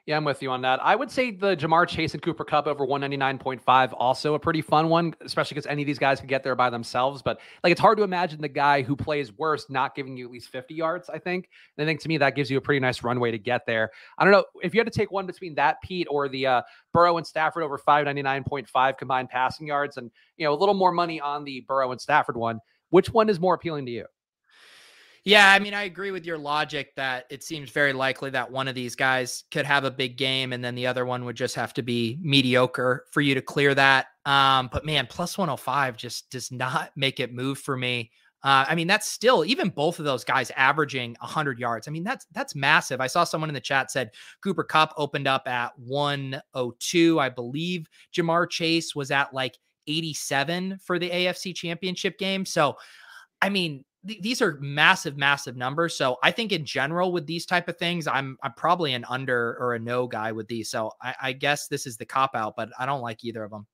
Speaker 2: Yeah, I'm with you on that. I would say the Ja'Marr Chase and Cooper Kupp over 199.5 also a pretty fun one, especially because any of these guys could get there by themselves. But like, it's hard to imagine the guy who plays worst not giving you at least 50 yards. I think. And I think to me that gives you a pretty nice runway to get there. I don't know if you had to take one between that Pete or the uh, Burrow and Stafford over 599.5 combined passing yards, and you know a little more money on the Burrow and Stafford one. Which one is more appealing to you?
Speaker 1: Yeah, I mean, I agree with your logic that it seems very likely that one of these guys could have a big game and then the other one would just have to be mediocre for you to clear that. Um, but man, plus 105 just does not make it move for me. Uh, I mean, that's still even both of those guys averaging 100 yards. I mean, that's that's massive. I saw someone in the chat said Cooper Kupp opened up at 102. I believe Ja'Marr Chase was at like 87 for the AFC Championship game. So, I mean, these are massive, massive numbers. So I think in general with these type of things, I'm I'm probably an under or a no guy with these. So I, I guess this is the cop out, but I don't like either of them.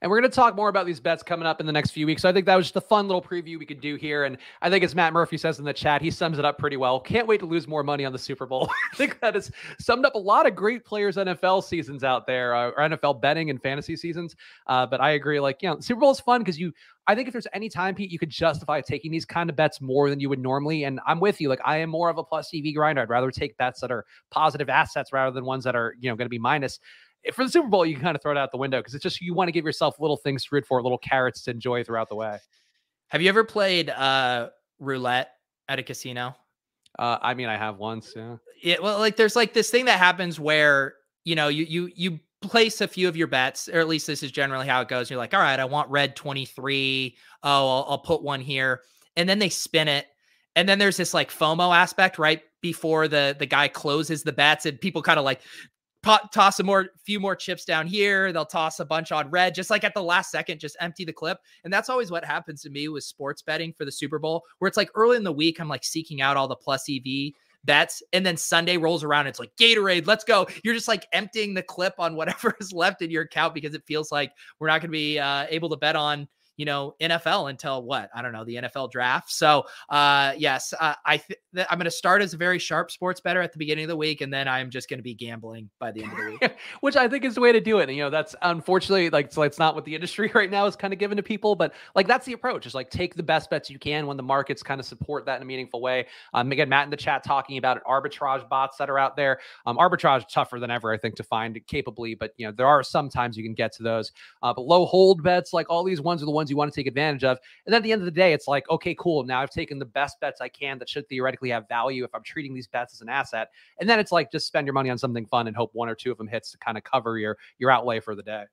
Speaker 2: And we're going to talk more about these bets coming up in the next few weeks. So I think that was just a fun little preview we could do here. And I think as Matt Murphy says in the chat, he sums it up pretty well. Can't wait to lose more money on the Super Bowl. I think that has summed up a lot of great players' NFL seasons out there, uh, or NFL betting and fantasy seasons. Uh, but I agree, like, you know, Super Bowl is fun because you, I think if there's any time, Pete, you could justify taking these kind of bets more than you would normally. And I'm with you. Like, I am more of a plus EV grinder. I'd rather take bets that are positive assets rather than ones that are, you know, going to be minus for the Super Bowl, you can kind of throw it out the window because it's just you want to give yourself little things to root for, little carrots to enjoy throughout the way.
Speaker 1: Have you ever played uh, roulette at a casino?
Speaker 2: Uh, I mean, I have once. Yeah.
Speaker 1: Yeah. Well, like there's like this thing that happens where you know you you you place a few of your bets, or at least this is generally how it goes. You're like, all right, I want red 23. Oh, I'll, I'll put one here, and then they spin it, and then there's this like FOMO aspect right before the the guy closes the bets, and people kind of like toss a more few more chips down here. They'll toss a bunch on red, just like at the last second, just empty the clip. And that's always what happens to me with sports betting for the Super Bowl, where it's like early in the week, I'm like seeking out all the plus EV bets. And then Sunday rolls around. It's like Gatorade, let's go. You're just like emptying the clip on whatever is left in your account because it feels like we're not going to be uh, able to bet on you know NFL until what I don't know the NFL draft. So uh, yes, uh, I th- I'm going to start as a very sharp sports better at the beginning of the week, and then I'm just going to be gambling by the end of the week,
Speaker 2: which I think is the way to do it. And you know that's unfortunately like so it's not what the industry right now is kind of given to people, but like that's the approach. Is like take the best bets you can when the markets kind of support that in a meaningful way. Um, again, Matt in the chat talking about it, arbitrage bots that are out there. Um, arbitrage tougher than ever, I think, to find capably, but you know there are some times you can get to those. Uh, but low hold bets, like all these ones are the ones ones you want to take advantage of. And at the end of the day, it's like, okay, cool. Now I've taken the best bets I can that should theoretically have value if I'm treating these bets as an asset. And then it's like just spend your money on something fun and hope one or two of them hits to kind of cover your your outlay for the day.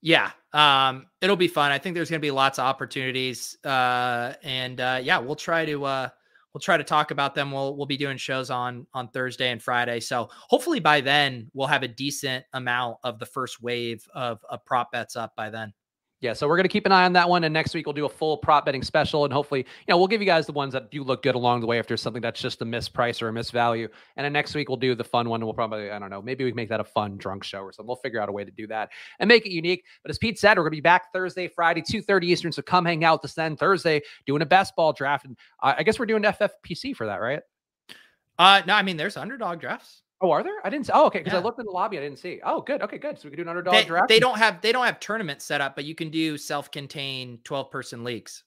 Speaker 1: Yeah, um, it'll be fun. I think there's going to be lots of opportunities, uh, and uh, yeah, we'll try to uh, we'll try to talk about them. We'll we'll be doing shows on on Thursday and Friday. So hopefully by then we'll have a decent amount of the first wave of, of prop bets up by then.
Speaker 2: Yeah, so we're going to keep an eye on that one. And next week we'll do a full prop betting special. And hopefully, you know, we'll give you guys the ones that do look good along the way if there's something that's just a misprice or a misvalue. And then next week we'll do the fun one. We'll probably, I don't know, maybe we can make that a fun drunk show or something. We'll figure out a way to do that and make it unique. But as Pete said, we're going to be back Thursday, Friday, two 2.30 Eastern. So come hang out with us then Thursday doing a best ball draft. And I guess we're doing FFPC for that, right?
Speaker 1: Uh, no, I mean, there's underdog drafts.
Speaker 2: Oh, are there? I didn't. See. Oh, okay. Because yeah. I looked in the lobby, I didn't see. Oh, good. Okay, good. So we can do an underdog
Speaker 1: they,
Speaker 2: draft.
Speaker 1: They don't have they don't have tournaments set up, but you can do self-contained twelve person leagues.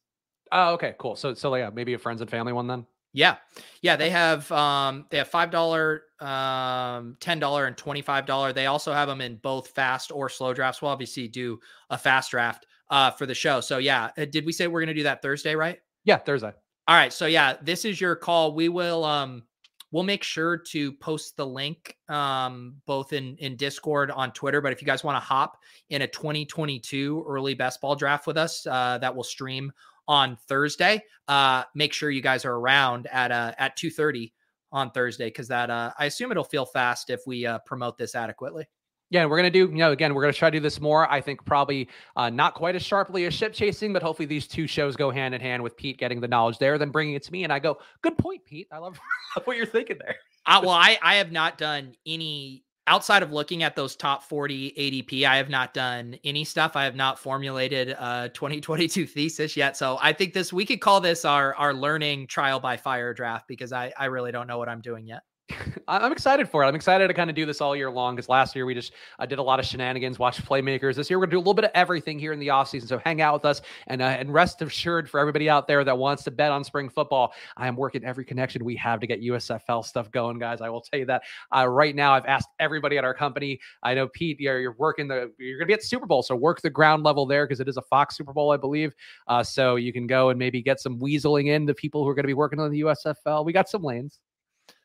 Speaker 2: Oh, okay, cool. So so yeah, maybe a friends and family one then.
Speaker 1: Yeah, yeah. They have um they have five dollar, um ten dollar, and twenty five dollar. They also have them in both fast or slow drafts. We'll obviously do a fast draft uh for the show. So yeah, uh, did we say we're gonna do that Thursday? Right?
Speaker 2: Yeah, Thursday.
Speaker 1: All right. So yeah, this is your call. We will um We'll make sure to post the link um, both in in Discord on Twitter. But if you guys want to hop in a 2022 early best ball draft with us, uh, that will stream on Thursday. Uh, make sure you guys are around at uh, at 2:30 on Thursday because that uh, I assume it'll feel fast if we uh, promote this adequately.
Speaker 2: Yeah, we're going to do, you know, again, we're going to try to do this more. I think probably uh, not quite as sharply as ship chasing, but hopefully these two shows go hand in hand with Pete getting the knowledge there, then bringing it to me. And I go, good point, Pete. I love what you're thinking there.
Speaker 1: uh, well, I, I have not done any outside of looking at those top 40 ADP. I have not done any stuff. I have not formulated a 2022 thesis yet. So I think this, we could call this our, our learning trial by fire draft because I, I really don't know what I'm doing yet.
Speaker 2: I'm excited for it. I'm excited to kind of do this all year long because last year we just uh, did a lot of shenanigans, watched playmakers. This year we're gonna do a little bit of everything here in the offseason. So hang out with us and uh, and rest assured for everybody out there that wants to bet on spring football. I am working every connection we have to get USFL stuff going, guys. I will tell you that uh, right now. I've asked everybody at our company. I know Pete, you're, you're working the you're gonna be at Super Bowl, so work the ground level there because it is a Fox Super Bowl, I believe. Uh, so you can go and maybe get some weaseling in the people who are going to be working on the USFL. We got some lanes.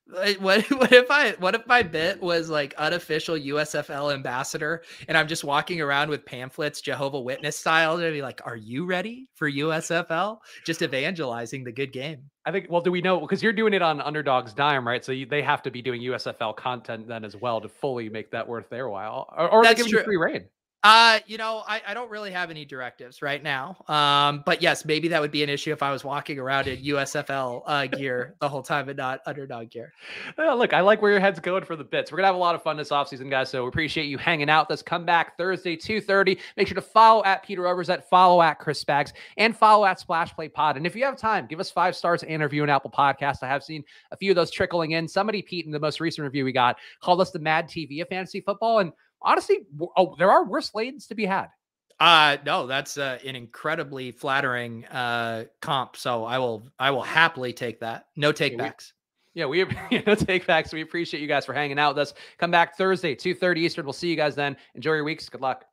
Speaker 1: What what if I what if my bit was like unofficial USFL ambassador and I'm just walking around with pamphlets Jehovah Witness style to be like, are you ready for USFL? Just evangelizing the good game.
Speaker 2: I think. Well, do we know because you're doing it on Underdog's dime, right? So you, they have to be doing USFL content then as well to fully make that worth their while, or, or
Speaker 1: That's
Speaker 2: they give you free reign.
Speaker 1: Uh, you know, I, I don't really have any directives right now. Um, but yes, maybe that would be an issue if I was walking around in USFL uh, gear the whole time and not underdog gear.
Speaker 2: Well, look, I like where your head's going for the bits. We're gonna have a lot of fun this offseason, guys. So we appreciate you hanging out. Let's come back Thursday, 2:30. Make sure to follow at Peter Overzet, follow at Chris Spags, and follow at Splash Play Pod. And if you have time, give us five stars and review an Apple Podcast. I have seen a few of those trickling in. Somebody, Pete, in the most recent review we got, called us the Mad TV of fantasy football. And honestly, oh, there are worse lanes to be had.
Speaker 1: Uh no, that's uh, an incredibly flattering uh comp. So I will I will happily take that. No takebacks.
Speaker 2: Yeah, we, yeah, we no takebacks. We appreciate you guys for hanging out with us. Come back Thursday, 2:30 Eastern. We'll see you guys then. Enjoy your weeks. Good luck.